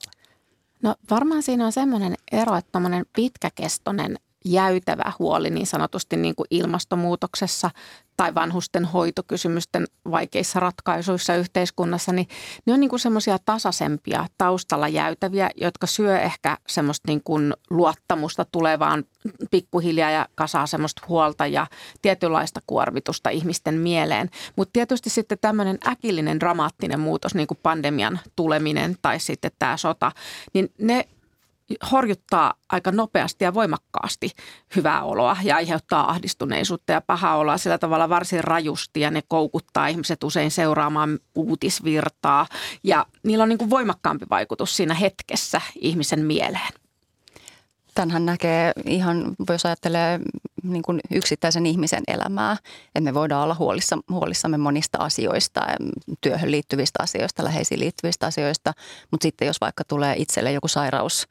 No varmaan siinä on semmoinen ero, että pitkäkestoinen jäytävä huoli niin sanotusti niin kuin ilmastonmuutoksessa tai vanhusten hoitokysymysten vaikeissa ratkaisuissa yhteiskunnassa, niin ne on niin kuin semmoisia tasaisempia taustalla jäytäviä, jotka syö ehkä semmoista niin kuin luottamusta tulevaan pikkuhiljaa ja kasaa semmoista huolta ja tietynlaista kuormitusta ihmisten mieleen. Mutta tietysti sitten tämmöinen äkillinen dramaattinen muutos, niin kuin pandemian tuleminen tai sitten tämä sota, niin ne horjuttaa aika nopeasti ja voimakkaasti hyvää oloa ja aiheuttaa ahdistuneisuutta ja pahaa oloa sillä tavalla varsin rajusti ja ne koukuttaa ihmiset usein seuraamaan uutisvirtaa ja niillä on niin kuin voimakkaampi vaikutus siinä hetkessä ihmisen mieleen. Tänhän näkee ihan, jos ajattelee niin kuin yksittäisen ihmisen elämää, että me voidaan olla huolissa, huolissamme monista asioista, työhön liittyvistä asioista, läheisiin liittyvistä asioista, mutta sitten jos vaikka tulee itselle joku sairaus,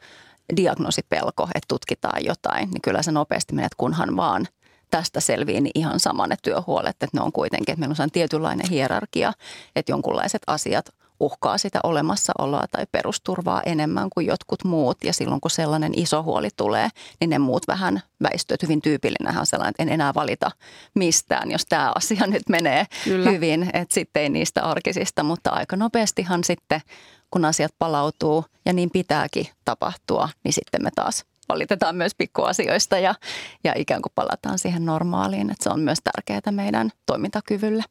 diagnoosipelko, että tutkitaan jotain, niin kyllä se nopeasti menee, kunhan vaan tästä selviää, niin ihan sama ne työhuolet, että ne on kuitenkin, että meillä on tietynlainen hierarkia, että jonkunlaiset asiat uhkaa sitä olemassaoloa tai perusturvaa enemmän kuin jotkut muut. Ja silloin kun sellainen iso huoli tulee, niin ne muut vähän väistyvät. Hyvin tyypillinen on sellainen, että en enää valita mistään, jos tämä asia nyt menee Kyllä. hyvin. Että sitten ei niistä arkisista, mutta aika nopeastihan sitten kun asiat palautuu ja niin pitääkin tapahtua, niin sitten me taas valitetaan myös pikkuasioista ja, ja ikään kuin palataan siihen normaaliin. Että se on myös tärkeää meidän toimintakyvylle.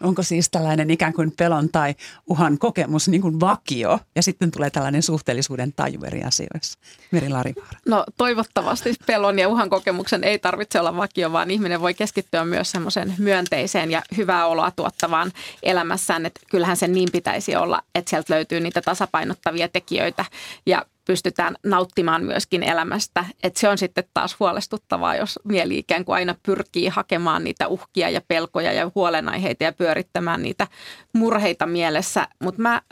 Onko siis tällainen ikään kuin pelon tai uhan kokemus niin kuin vakio ja sitten tulee tällainen suhteellisuuden taju eri asioissa? Meri Larivaara. No toivottavasti pelon ja uhan kokemuksen ei tarvitse olla vakio, vaan ihminen voi keskittyä myös semmoisen myönteiseen ja hyvää oloa tuottavaan elämässään. Että kyllähän sen niin pitäisi olla, että sieltä löytyy niitä tasapainottavia tekijöitä ja pystytään nauttimaan myöskin elämästä. Et se on sitten taas huolestuttavaa, jos mieli ikään kuin aina pyrkii hakemaan niitä uhkia ja pelkoja ja huolenaiheita ja pyörittämään niitä murheita mielessä. Mutta mä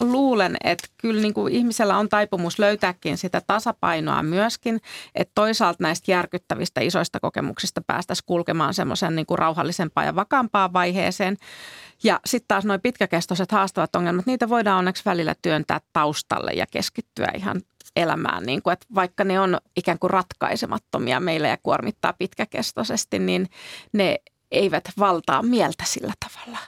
luulen, että kyllä niin kuin ihmisellä on taipumus löytääkin sitä tasapainoa myöskin, että toisaalta näistä järkyttävistä isoista kokemuksista päästäisiin kulkemaan semmoisen niin kuin rauhallisempaan ja vakaampaan vaiheeseen. Ja sitten taas noin pitkäkestoiset haastavat ongelmat, niitä voidaan onneksi välillä työntää taustalle ja keskittyä ihan elämään. Niin kuin, että vaikka ne on ikään kuin ratkaisemattomia meille ja kuormittaa pitkäkestoisesti, niin ne eivät valtaa mieltä sillä tavalla.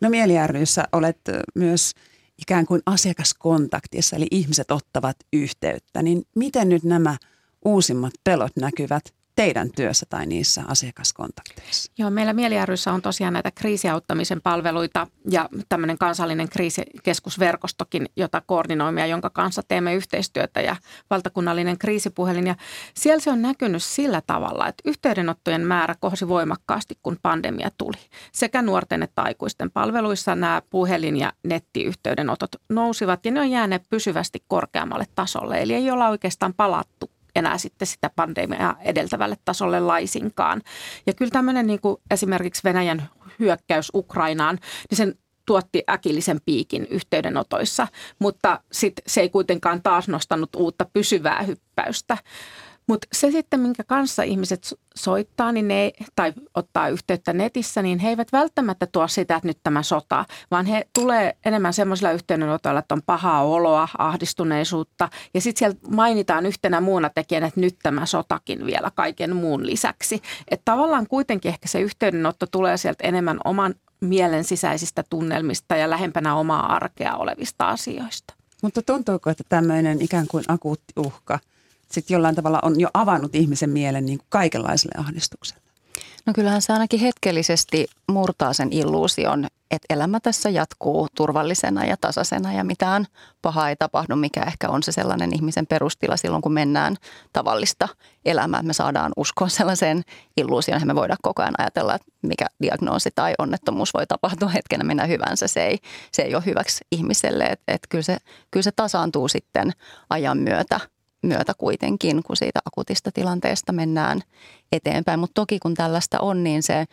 No Mieli ryssä olet myös ikään kuin asiakaskontaktissa, eli ihmiset ottavat yhteyttä. Niin miten nyt nämä uusimmat pelot näkyvät teidän työssä tai niissä asiakaskontakteissa? Joo, meillä Mieli on tosiaan näitä kriisiauttamisen palveluita ja tämmöinen kansallinen kriisikeskusverkostokin, jota koordinoimme ja jonka kanssa teemme yhteistyötä ja valtakunnallinen kriisipuhelin. Ja siellä se on näkynyt sillä tavalla, että yhteydenottojen määrä kohosi voimakkaasti, kun pandemia tuli. Sekä nuorten että aikuisten palveluissa nämä puhelin- ja nettiyhteydenotot nousivat ja ne on jääneet pysyvästi korkeammalle tasolle. Eli ei olla oikeastaan palattu enää sitten sitä pandemiaa edeltävälle tasolle laisinkaan. Ja kyllä tämmöinen niin kuin esimerkiksi Venäjän hyökkäys Ukrainaan, niin sen tuotti äkillisen piikin yhteydenotoissa, mutta sit se ei kuitenkaan taas nostanut uutta pysyvää hyppäystä. Mutta se sitten, minkä kanssa ihmiset soittaa niin ne, tai ottaa yhteyttä netissä, niin he eivät välttämättä tuo sitä, että nyt tämä sota, vaan he tulee enemmän semmoisilla yhteydenotoilla, että on pahaa oloa, ahdistuneisuutta. Ja sitten siellä mainitaan yhtenä muuna tekijänä, että nyt tämä sotakin vielä kaiken muun lisäksi. Että tavallaan kuitenkin ehkä se yhteydenotto tulee sieltä enemmän oman mielen sisäisistä tunnelmista ja lähempänä omaa arkea olevista asioista. Mutta tuntuuko, että tämmöinen ikään kuin akuutti uhka – sitten jollain tavalla on jo avannut ihmisen mielen niin kuin kaikenlaiselle ahdistukselle? No kyllähän se ainakin hetkellisesti murtaa sen illuusion, että elämä tässä jatkuu turvallisena ja tasaisena ja mitään pahaa ei tapahdu, mikä ehkä on se sellainen ihmisen perustila silloin, kun mennään tavallista elämää. Me saadaan uskoa sellaiseen illuusioon, että me voidaan koko ajan ajatella, että mikä diagnoosi tai onnettomuus voi tapahtua hetkenä minä hyvänsä. Se ei, se ei ole hyväksi ihmiselle, että et kyllä, se, kyllä se tasaantuu sitten ajan myötä myötä kuitenkin, kun siitä akutista tilanteesta mennään eteenpäin. Mutta toki kun tällaista on, niin se,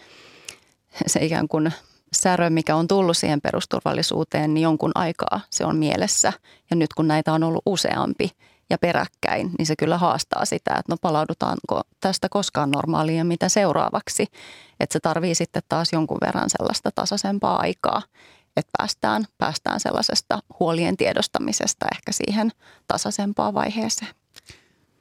se ikään kuin särö, mikä on tullut siihen perusturvallisuuteen, niin jonkun aikaa se on mielessä. Ja nyt kun näitä on ollut useampi ja peräkkäin, niin se kyllä haastaa sitä, että no palaudutaanko tästä koskaan normaaliin ja mitä seuraavaksi. Että se tarvii sitten taas jonkun verran sellaista tasaisempaa aikaa että päästään, päästään sellaisesta huolien tiedostamisesta ehkä siihen tasaisempaan vaiheeseen.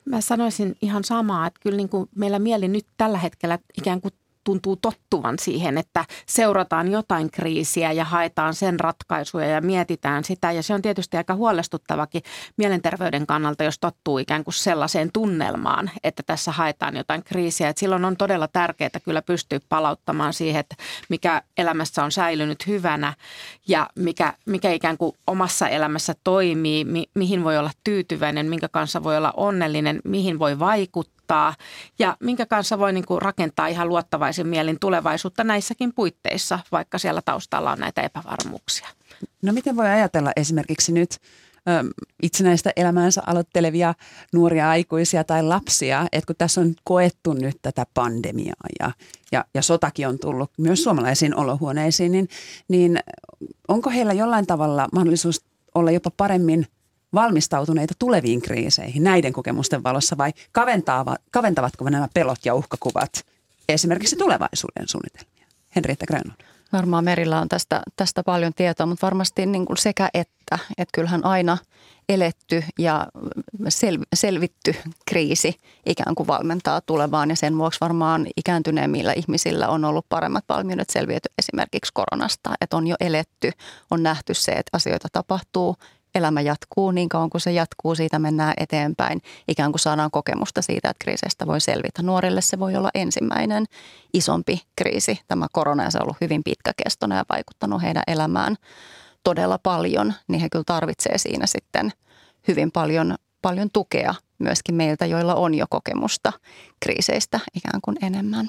Mä sanoisin ihan samaa, että kyllä niin kuin meillä mieli nyt tällä hetkellä ikään kuin tuntuu tottuvan siihen, että seurataan jotain kriisiä ja haetaan sen ratkaisuja ja mietitään sitä. Ja se on tietysti aika huolestuttavakin mielenterveyden kannalta, jos tottuu ikään kuin sellaiseen tunnelmaan, että tässä haetaan jotain kriisiä. Et silloin on todella tärkeää kyllä pystyä palauttamaan siihen, että mikä elämässä on säilynyt hyvänä ja mikä, mikä ikään kuin omassa elämässä toimii, mi, mihin voi olla tyytyväinen, minkä kanssa voi olla onnellinen, mihin voi vaikuttaa muuttaa ja minkä kanssa voi niin kuin rakentaa ihan luottavaisin mielin tulevaisuutta näissäkin puitteissa, vaikka siellä taustalla on näitä epävarmuuksia. No miten voi ajatella esimerkiksi nyt itsenäistä elämäänsä aloittelevia nuoria aikuisia tai lapsia, että kun tässä on koettu nyt tätä pandemiaa ja, ja, ja sotakin on tullut myös suomalaisiin olohuoneisiin, niin, niin onko heillä jollain tavalla mahdollisuus olla jopa paremmin valmistautuneita tuleviin kriiseihin näiden kokemusten valossa vai kaventavatko nämä pelot ja uhkakuvat esimerkiksi tulevaisuuden suunnitelmia? Henrietta Grönlund. Varmaan Merillä on tästä, tästä paljon tietoa, mutta varmasti niin kuin sekä että, että kyllähän aina eletty ja sel, selvitty kriisi ikään kuin valmentaa tulevaan ja sen vuoksi varmaan ikääntyneemmillä ihmisillä on ollut paremmat valmiudet selviytyä esimerkiksi koronasta, että on jo eletty, on nähty se, että asioita tapahtuu elämä jatkuu niin kauan kuin se jatkuu, siitä mennään eteenpäin. Ikään kuin saadaan kokemusta siitä, että kriiseistä voi selvitä. Nuorille se voi olla ensimmäinen isompi kriisi, tämä korona, ja se on ollut hyvin pitkäkestoinen ja vaikuttanut heidän elämään todella paljon, niin he kyllä tarvitsee siinä sitten hyvin paljon, paljon tukea myöskin meiltä, joilla on jo kokemusta kriiseistä ikään kuin enemmän.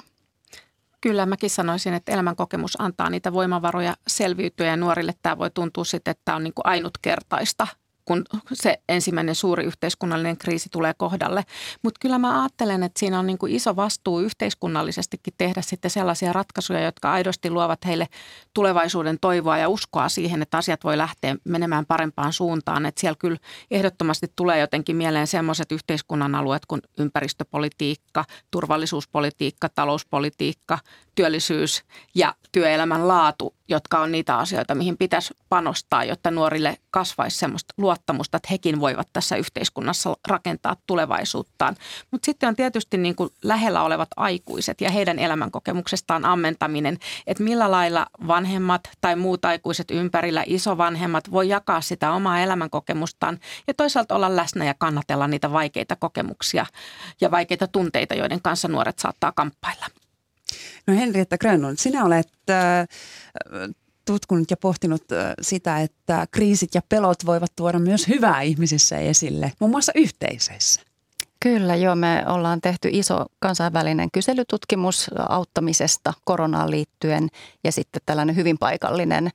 Kyllä mäkin sanoisin, että elämänkokemus antaa niitä voimavaroja selviytyä ja nuorille. Tämä voi tuntua sitten, että tämä on niin kuin ainutkertaista kun se ensimmäinen suuri yhteiskunnallinen kriisi tulee kohdalle. Mutta kyllä mä ajattelen, että siinä on niin kuin iso vastuu yhteiskunnallisestikin tehdä sitten sellaisia ratkaisuja, jotka aidosti luovat heille tulevaisuuden toivoa ja uskoa siihen, että asiat voi lähteä menemään parempaan suuntaan. Että siellä kyllä ehdottomasti tulee jotenkin mieleen sellaiset yhteiskunnan alueet kuin ympäristöpolitiikka, turvallisuuspolitiikka, talouspolitiikka, työllisyys ja työelämän laatu, jotka on niitä asioita, mihin pitäisi panostaa, jotta nuorille kasvaisi semmoista luottamusta, että hekin voivat tässä yhteiskunnassa rakentaa tulevaisuuttaan. Mutta sitten on tietysti niin kuin lähellä olevat aikuiset ja heidän elämänkokemuksestaan ammentaminen, että millä lailla vanhemmat tai muut aikuiset ympärillä, isovanhemmat voi jakaa sitä omaa elämänkokemustaan ja toisaalta olla läsnä ja kannatella niitä vaikeita kokemuksia ja vaikeita tunteita, joiden kanssa nuoret saattaa kamppailla. No Henrietta Grönlund, sinä olet äh, tutkunut ja pohtinut sitä, että kriisit ja pelot voivat tuoda myös hyvää ihmisissä esille, muun muassa yhteisöissä. Kyllä, joo. Me ollaan tehty iso kansainvälinen kyselytutkimus auttamisesta koronaan liittyen ja sitten tällainen hyvin paikallinen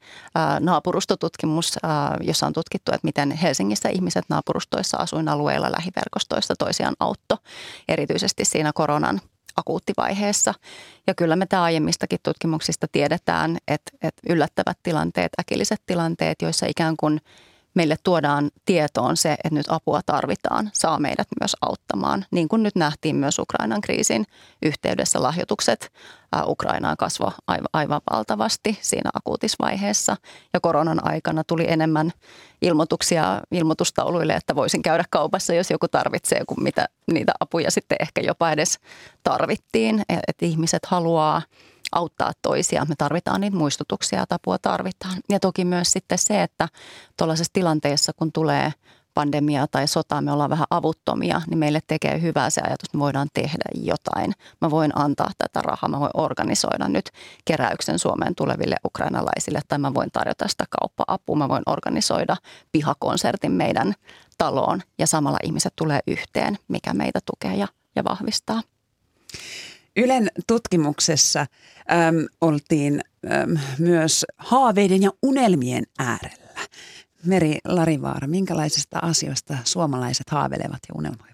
naapurustotutkimus, jossa on tutkittu, että miten Helsingissä ihmiset naapurustoissa, asuinalueilla, lähiverkostoissa toisiaan autto, erityisesti siinä koronan akuuttivaiheessa. Ja kyllä me tämä aiemmistakin tutkimuksista tiedetään, että, että yllättävät tilanteet, äkilliset tilanteet, joissa ikään kuin – meille tuodaan tietoon se, että nyt apua tarvitaan, saa meidät myös auttamaan. Niin kuin nyt nähtiin myös Ukrainan kriisin yhteydessä lahjoitukset Ukrainaan kasvo aivan valtavasti siinä akuutisvaiheessa. Ja koronan aikana tuli enemmän ilmoituksia ilmoitustauluille, että voisin käydä kaupassa, jos joku tarvitsee, kuin mitä niitä apuja sitten ehkä jopa edes tarvittiin. Että ihmiset haluaa auttaa toisia. Me tarvitaan niitä muistutuksia, että apua tarvitaan. Ja toki myös sitten se, että tuollaisessa tilanteessa, kun tulee pandemia tai sota, me ollaan vähän avuttomia, niin meille tekee hyvää se ajatus, että me voidaan tehdä jotain. Mä voin antaa tätä rahaa, mä voin organisoida nyt keräyksen Suomeen tuleville ukrainalaisille tai mä voin tarjota sitä kauppa-apua, mä voin organisoida pihakonsertin meidän taloon ja samalla ihmiset tulee yhteen, mikä meitä tukee ja, ja vahvistaa. Ylen tutkimuksessa äm, oltiin äm, myös haaveiden ja unelmien äärellä. Meri Larivaara, minkälaisista asioista suomalaiset haaveilevat ja unelmoivat?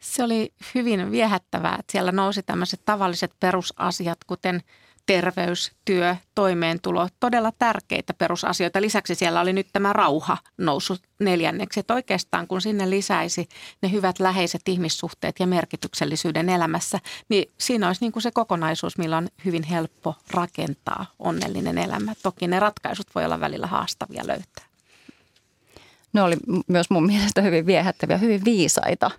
Se oli hyvin viehättävää, että siellä nousi tämmöiset tavalliset perusasiat, kuten terveys, työ, toimeentulo, todella tärkeitä perusasioita. Lisäksi siellä oli nyt tämä rauha noussut neljänneksi, että oikeastaan kun sinne lisäisi ne hyvät läheiset ihmissuhteet ja merkityksellisyyden elämässä, niin siinä olisi niin kuin se kokonaisuus, millä on hyvin helppo rakentaa onnellinen elämä. Toki ne ratkaisut voi olla välillä haastavia löytää. Ne oli myös mun mielestä hyvin viehättäviä, hyvin viisaita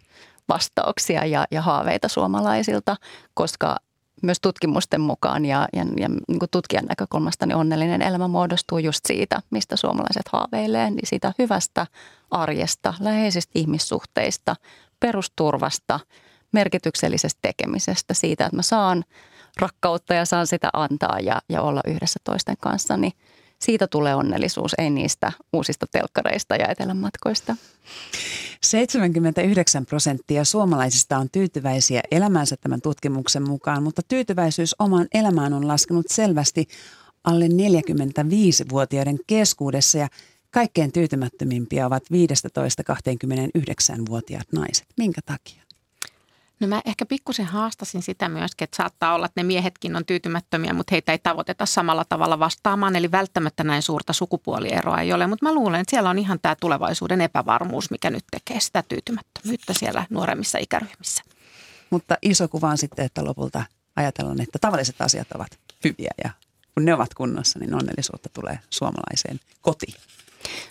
vastauksia ja, ja haaveita suomalaisilta, koska myös tutkimusten mukaan ja, ja, ja niin kuin tutkijan näkökulmasta niin onnellinen elämä muodostuu just siitä, mistä suomalaiset haaveilee, niin siitä hyvästä arjesta, läheisistä ihmissuhteista, perusturvasta, merkityksellisestä tekemisestä, siitä, että mä saan rakkautta ja saan sitä antaa ja, ja olla yhdessä toisten kanssa, niin – siitä tulee onnellisuus, ei niistä uusista telkkareista ja etelänmatkoista. 79 prosenttia suomalaisista on tyytyväisiä elämänsä tämän tutkimuksen mukaan, mutta tyytyväisyys omaan elämään on laskenut selvästi alle 45-vuotiaiden keskuudessa ja kaikkein tyytymättömimpiä ovat 15-29-vuotiaat naiset. Minkä takia? No mä ehkä pikkusen haastasin sitä myöskin, että saattaa olla, että ne miehetkin on tyytymättömiä, mutta heitä ei tavoiteta samalla tavalla vastaamaan. Eli välttämättä näin suurta sukupuolieroa ei ole, mutta mä luulen, että siellä on ihan tämä tulevaisuuden epävarmuus, mikä nyt tekee sitä tyytymättömyyttä siellä nuoremmissa ikäryhmissä. Mutta iso kuva on sitten, että lopulta ajatellaan, että tavalliset asiat ovat hyviä ja kun ne ovat kunnossa, niin onnellisuutta tulee suomalaiseen kotiin.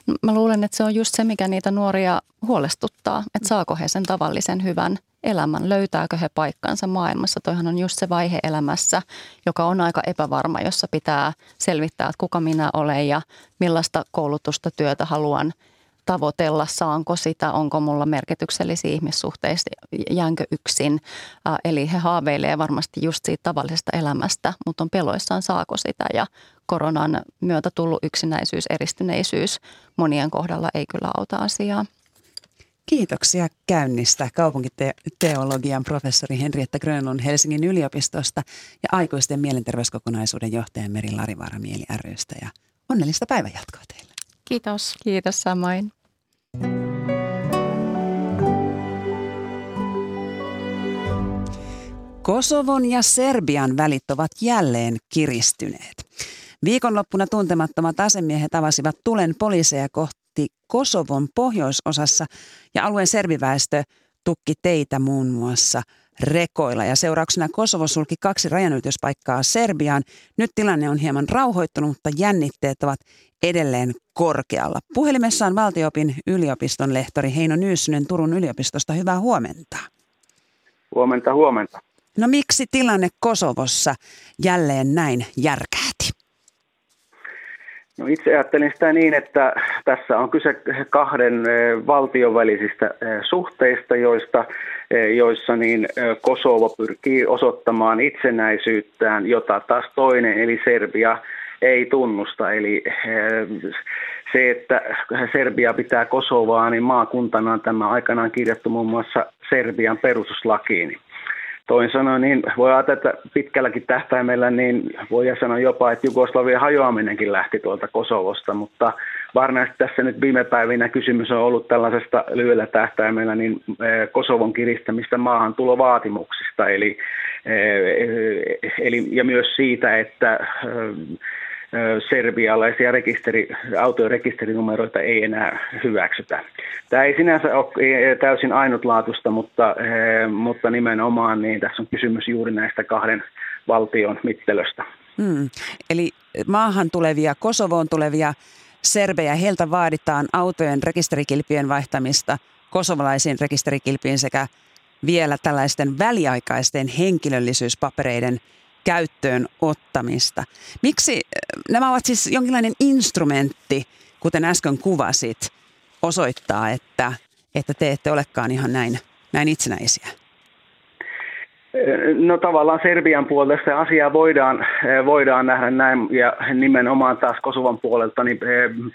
No, mä luulen, että se on just se, mikä niitä nuoria huolestuttaa, että saako he sen tavallisen hyvän elämän, löytääkö he paikkansa maailmassa. Toihan on just se vaihe elämässä, joka on aika epävarma, jossa pitää selvittää, että kuka minä olen ja millaista koulutusta, työtä haluan tavoitella, saanko sitä, onko mulla merkityksellisiä ihmissuhteista, jäänkö yksin. Eli he haaveilee varmasti just siitä tavallisesta elämästä, mutta on peloissaan saako sitä ja koronan myötä tullut yksinäisyys, eristyneisyys monien kohdalla ei kyllä auta asiaa. Kiitoksia käynnistä kaupunkiteologian professori Henrietta Grönlund Helsingin yliopistosta ja aikuisten mielenterveyskokonaisuuden johtaja Meri Larivaara Mieli rystä ja onnellista päivänjatkoa teille. Kiitos. Kiitos samoin. Kosovon ja Serbian välit ovat jälleen kiristyneet. Viikonloppuna tuntemattomat asemiehet avasivat tulen poliiseja kohti Kosovon pohjoisosassa ja alueen serviväestö tukki teitä muun muassa rekoilla ja seurauksena Kosovo sulki kaksi rajanylityspaikkaa Serbiaan. Nyt tilanne on hieman rauhoittunut, mutta jännitteet ovat edelleen korkealla. Puhelimessa on valtiopin yliopiston lehtori Heino Nyyssinen Turun yliopistosta. Hyvää huomenta. Huomenta, huomenta. No miksi tilanne Kosovossa jälleen näin järkääti? No itse ajattelin sitä niin, että tässä on kyse kahden eh, valtion välisistä eh, suhteista, joista, eh, joissa niin Kosovo pyrkii osoittamaan itsenäisyyttään, jota taas toinen eli Serbia ei tunnusta. Eli se, että Serbia pitää Kosovaa, niin maakuntana tämä aikanaan kirjattu muun muassa Serbian perustuslakiin. Toin sanoen, niin voi ajatella, että pitkälläkin tähtäimellä niin voi sanoa jopa, että Jugoslavian hajoaminenkin lähti tuolta Kosovosta, mutta varmasti tässä nyt viime päivinä kysymys on ollut tällaisesta lyhyellä tähtäimellä niin eh, Kosovon kiristämistä maahantulovaatimuksista, eli, eh, eli ja myös siitä, että eh, serbialaisia rekisteri, autojen rekisterinumeroita ei enää hyväksytä. Tämä ei sinänsä ole täysin ainutlaatuista, mutta, mutta nimenomaan niin tässä on kysymys juuri näistä kahden valtion mittelöstä. Hmm. Eli maahan tulevia, Kosovoon tulevia serbejä, heiltä vaaditaan autojen rekisterikilpien vaihtamista kosovalaisiin rekisterikilpiin sekä vielä tällaisten väliaikaisten henkilöllisyyspapereiden käyttöön ottamista. Miksi äh, nämä ovat siis jonkinlainen instrumentti, kuten äsken kuvasit, osoittaa, että, että te ette olekaan ihan näin, näin itsenäisiä? No tavallaan Serbian puolesta se asia voidaan, voidaan nähdä näin ja nimenomaan taas Kosovan puolelta niin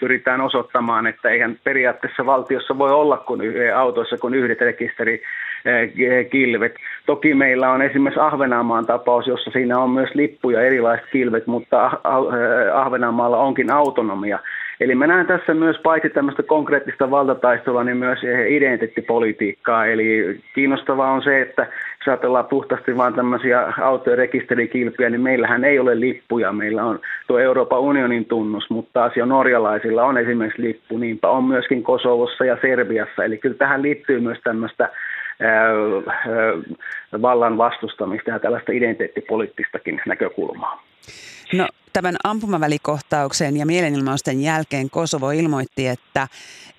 pyritään osoittamaan, että eihän periaatteessa valtiossa voi olla kun autoissa kuin yhdet rekisterikilvet. Toki meillä on esimerkiksi Ahvenanmaan tapaus, jossa siinä on myös lippuja erilaiset kilvet, mutta Ahvenanmaalla onkin autonomia. Eli mä näen tässä myös paitsi tämmöistä konkreettista valtataistelua, niin myös identiteettipolitiikkaa. Eli kiinnostavaa on se, että jos ajatellaan puhtaasti vain tämmöisiä autojen rekisterikilpiä, niin meillähän ei ole lippuja. Meillä on tuo Euroopan unionin tunnus, mutta asia norjalaisilla on esimerkiksi lippu. Niinpä on myöskin Kosovossa ja Serbiassa. Eli kyllä tähän liittyy myös tämmöistä vallan vastustamista ja tällaista identiteettipoliittistakin näkökulmaa. No tämän ampumavälikohtauksen ja mielenilmausten jälkeen Kosovo ilmoitti, että,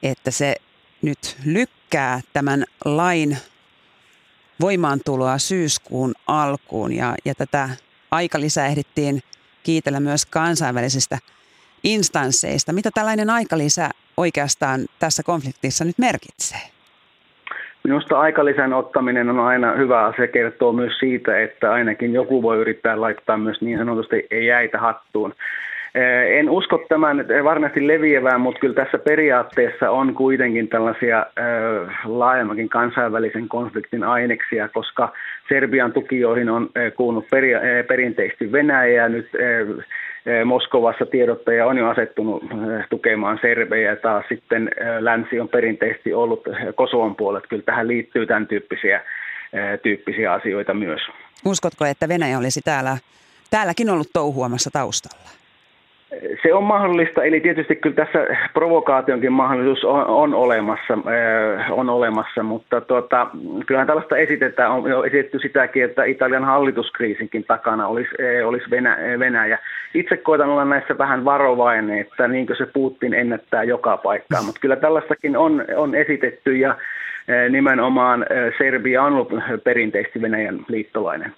että se nyt lykkää tämän lain voimaantuloa syyskuun alkuun ja, ja tätä aikalisää ehdittiin kiitellä myös kansainvälisistä instansseista. Mitä tällainen aikalisä oikeastaan tässä konfliktissa nyt merkitsee? Minusta aikalisän ottaminen on aina hyvä asia, kertoo myös siitä, että ainakin joku voi yrittää laittaa myös niin sanotusti jäitä hattuun. Eh, en usko tämän varmasti leviävään, mutta kyllä tässä periaatteessa on kuitenkin tällaisia äh, laajemmankin kansainvälisen konfliktin aineksia, koska Serbian tukijoihin on peri, äh, perinteisesti Venäjä ja nyt Moskovassa tiedottaja on jo asettunut tukemaan serbejä taas sitten länsi on perinteisesti ollut Kosovon puolet. Kyllä tähän liittyy tämän tyyppisiä, tyyppisiä asioita myös. Uskotko, että Venäjä olisi täällä, täälläkin ollut touhuamassa taustalla? Se on mahdollista, eli tietysti kyllä tässä provokaationkin mahdollisuus on, on, olemassa, äh, on olemassa, mutta tuota, kyllähän tällaista esitetään, on jo esitetty sitäkin, että Italian hallituskriisinkin takana olisi, äh, olisi Venä, Venäjä. Itse koitan olla näissä vähän varovainen, että niinkö se Putin ennättää joka paikkaan, mutta kyllä tällaistakin on, on esitetty ja nimenomaan Serbia on ollut perinteisesti Venäjän liittolainen.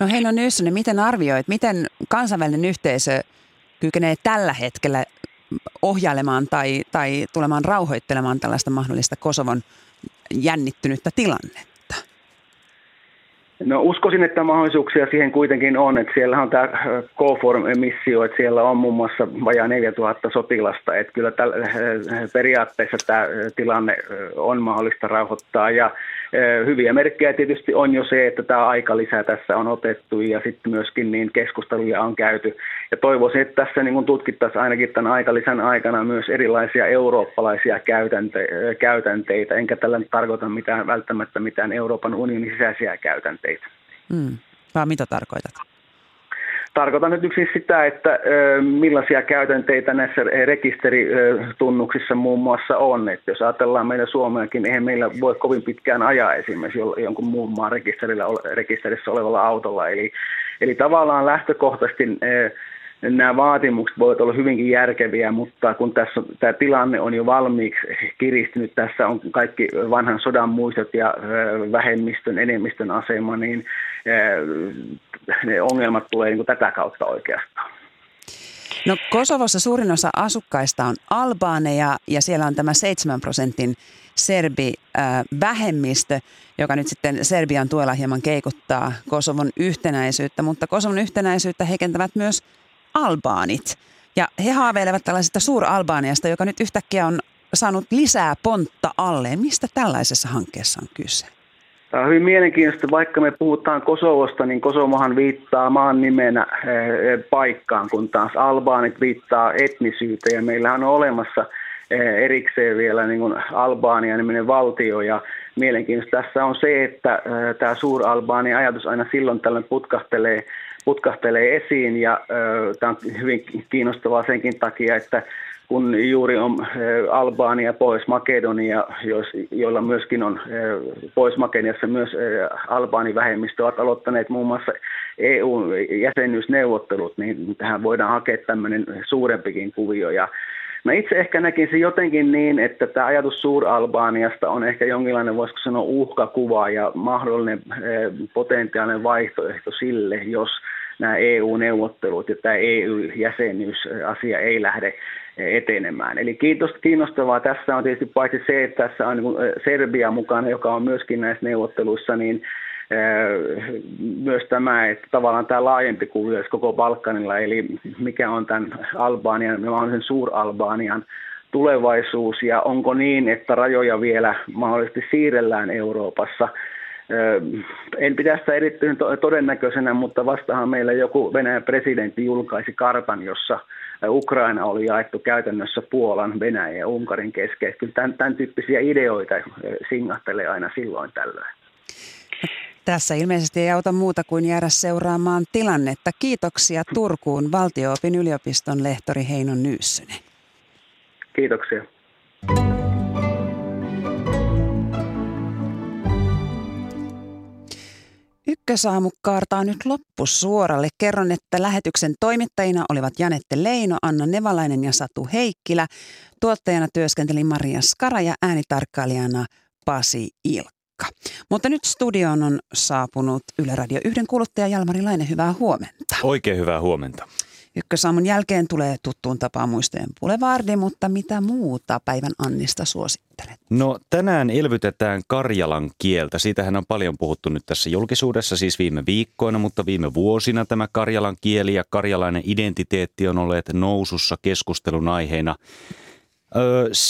No Heino Nyssonen, miten arvioit, miten kansainvälinen yhteisö kykenee tällä hetkellä ohjailemaan tai, tai tulemaan rauhoittelemaan tällaista mahdollista Kosovon jännittynyttä tilannetta? No uskoisin, että mahdollisuuksia siihen kuitenkin on, että siellä on tämä KFOR-missio, että siellä on muun muassa vajaa 4000 sotilasta, että kyllä täl, periaatteessa tämä tilanne on mahdollista rauhoittaa. Ja hyviä merkkejä tietysti on jo se, että tämä lisää tässä on otettu ja sitten myöskin niin keskusteluja on käyty. Ja toivoisin, että tässä niin tutkittaisiin ainakin tämän aikalisän aikana myös erilaisia eurooppalaisia käytänte- käytänteitä, enkä tällä tarkoita mitään, välttämättä mitään Euroopan unionin sisäisiä käytänteitä. Mm. Vaan mitä tarkoitat? Tarkoitan nyt yksin sitä, että millaisia käytänteitä näissä rekisteritunnuksissa muun muassa on. Että jos ajatellaan meidän Suomeakin, eihän meillä voi kovin pitkään ajaa esimerkiksi jonkun muun maan rekisterillä, rekisterissä olevalla autolla. Eli, eli tavallaan lähtökohtaisesti nämä vaatimukset voivat olla hyvinkin järkeviä, mutta kun tässä tämä tilanne on jo valmiiksi kiristynyt, tässä on kaikki vanhan sodan muistot ja vähemmistön, enemmistön asema, niin ne ongelmat tulee niin tätä kautta oikeastaan. No Kosovossa suurin osa asukkaista on albaaneja ja siellä on tämä 7 prosentin serbi-vähemmistö, joka nyt sitten Serbian tuella hieman keikuttaa Kosovon yhtenäisyyttä, mutta Kosovon yhtenäisyyttä heikentävät myös albaanit. Ja he haaveilevat tällaisesta suur-Albaaniasta, joka nyt yhtäkkiä on saanut lisää pontta alle. Mistä tällaisessa hankkeessa on kyse? Tämä on hyvin mielenkiintoista. Vaikka me puhutaan Kosovosta, niin Kosovohan viittaa maan nimenä eh, paikkaan, kun taas albaanit viittaa etnisyyteen. Ja meillähän on olemassa eh, erikseen vielä niin kuin Albania niminen valtio ja mielenkiintoista tässä on se, että eh, tämä suur-Albaanin ajatus aina silloin tällöin putkahtelee putkahtelee esiin ja tämä on hyvin kiinnostavaa senkin takia, että kun juuri on Albania ja Pohjois-Makedonia, joilla myöskin on Pohjois-Makedoniassa myös äh, Albaani-vähemmistö, ovat aloittaneet muun muassa EU-jäsenyysneuvottelut, niin tähän voidaan hakea tämmöinen suurempikin kuvio. Ja Mä itse ehkä näkisin jotenkin niin, että tämä ajatus Suur-Albaaniasta on ehkä jonkinlainen, voisiko sanoa, uhkakuva ja mahdollinen potentiaalinen vaihtoehto sille, jos nämä EU-neuvottelut ja tämä EU-jäsenyysasia ei lähde etenemään. Eli kiinnostavaa tässä on tietysti paitsi se, että tässä on niin Serbia mukana, joka on myöskin näissä neuvotteluissa, niin myös tämä, että tavallaan tämä laajempi kuvio koko Balkanilla, eli mikä on tämän Albanian, mahdollisen Suur-Albanian tulevaisuus ja onko niin, että rajoja vielä mahdollisesti siirrellään Euroopassa – en pidä sitä erittäin todennäköisenä, mutta vastahan meillä joku Venäjän presidentti julkaisi kartan, jossa Ukraina oli jaettu käytännössä Puolan, Venäjän ja Unkarin kesken. Kyllä tämän, tämän tyyppisiä ideoita singahtelee aina silloin tällöin. Tässä ilmeisesti ei auta muuta kuin jäädä seuraamaan tilannetta. Kiitoksia Turkuun valtio-opin yliopiston lehtori Heino Nyyssönen. Kiitoksia. Ykkösaamu kaartaa nyt loppusuoralle. Kerron, että lähetyksen toimittajina olivat Janette Leino, Anna Nevalainen ja Satu Heikkilä. Tuottajana työskenteli Maria Skara ja äänitarkkailijana Pasi Ilkka. Mutta nyt studioon on saapunut Yle Radio 1 kuluttaja Jalmari Laine. Hyvää huomenta. Oikein hyvää huomenta. Ykkösaamun jälkeen tulee tuttuun tapaan muistojen Boulevardin, mutta mitä muuta päivän Annista suosittelet? No tänään elvytetään Karjalan kieltä. Siitähän on paljon puhuttu nyt tässä julkisuudessa, siis viime viikkoina, mutta viime vuosina tämä Karjalan kieli ja karjalainen identiteetti on olleet nousussa keskustelun aiheena.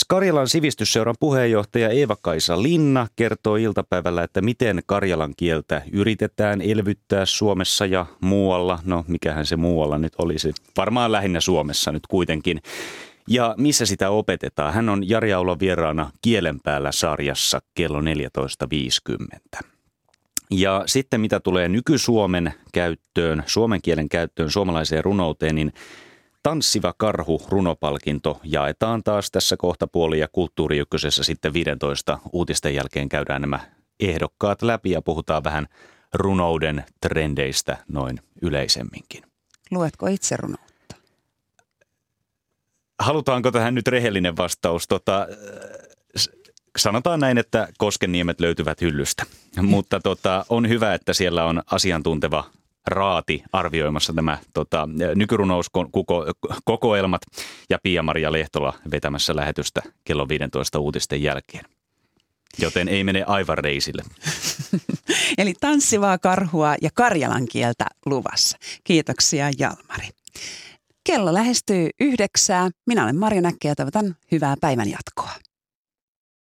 Karjalan sivistysseuran puheenjohtaja Eeva-Kaisa Linna kertoo iltapäivällä, että miten karjalan kieltä yritetään elvyttää Suomessa ja muualla. No, mikähän se muualla nyt olisi? Varmaan lähinnä Suomessa nyt kuitenkin. Ja missä sitä opetetaan? Hän on Jari Aula vieraana Kielen päällä sarjassa kello 14.50. Ja sitten mitä tulee nyky-Suomen käyttöön, suomen kielen käyttöön, suomalaiseen runouteen, niin Tanssiva karhu runopalkinto jaetaan taas tässä kohta puoli ja Kulttuuri sitten 15 uutisten jälkeen käydään nämä ehdokkaat läpi ja puhutaan vähän runouden trendeistä noin yleisemminkin. Luetko itse runoutta? Halutaanko tähän nyt rehellinen vastaus? Tota, sanotaan näin, että koskenniemet löytyvät hyllystä, mutta tota, on hyvä, että siellä on asiantunteva raati arvioimassa nämä tota, nykyrunouskokoelmat ja Pia-Maria Lehtola vetämässä lähetystä kello 15 uutisten jälkeen. Joten ei mene aivan reisille. Eli tanssivaa karhua ja karjalan kieltä luvassa. Kiitoksia Jalmari. Kello lähestyy yhdeksää. Minä olen Marja Näkki ja toivotan hyvää päivän jatkoa.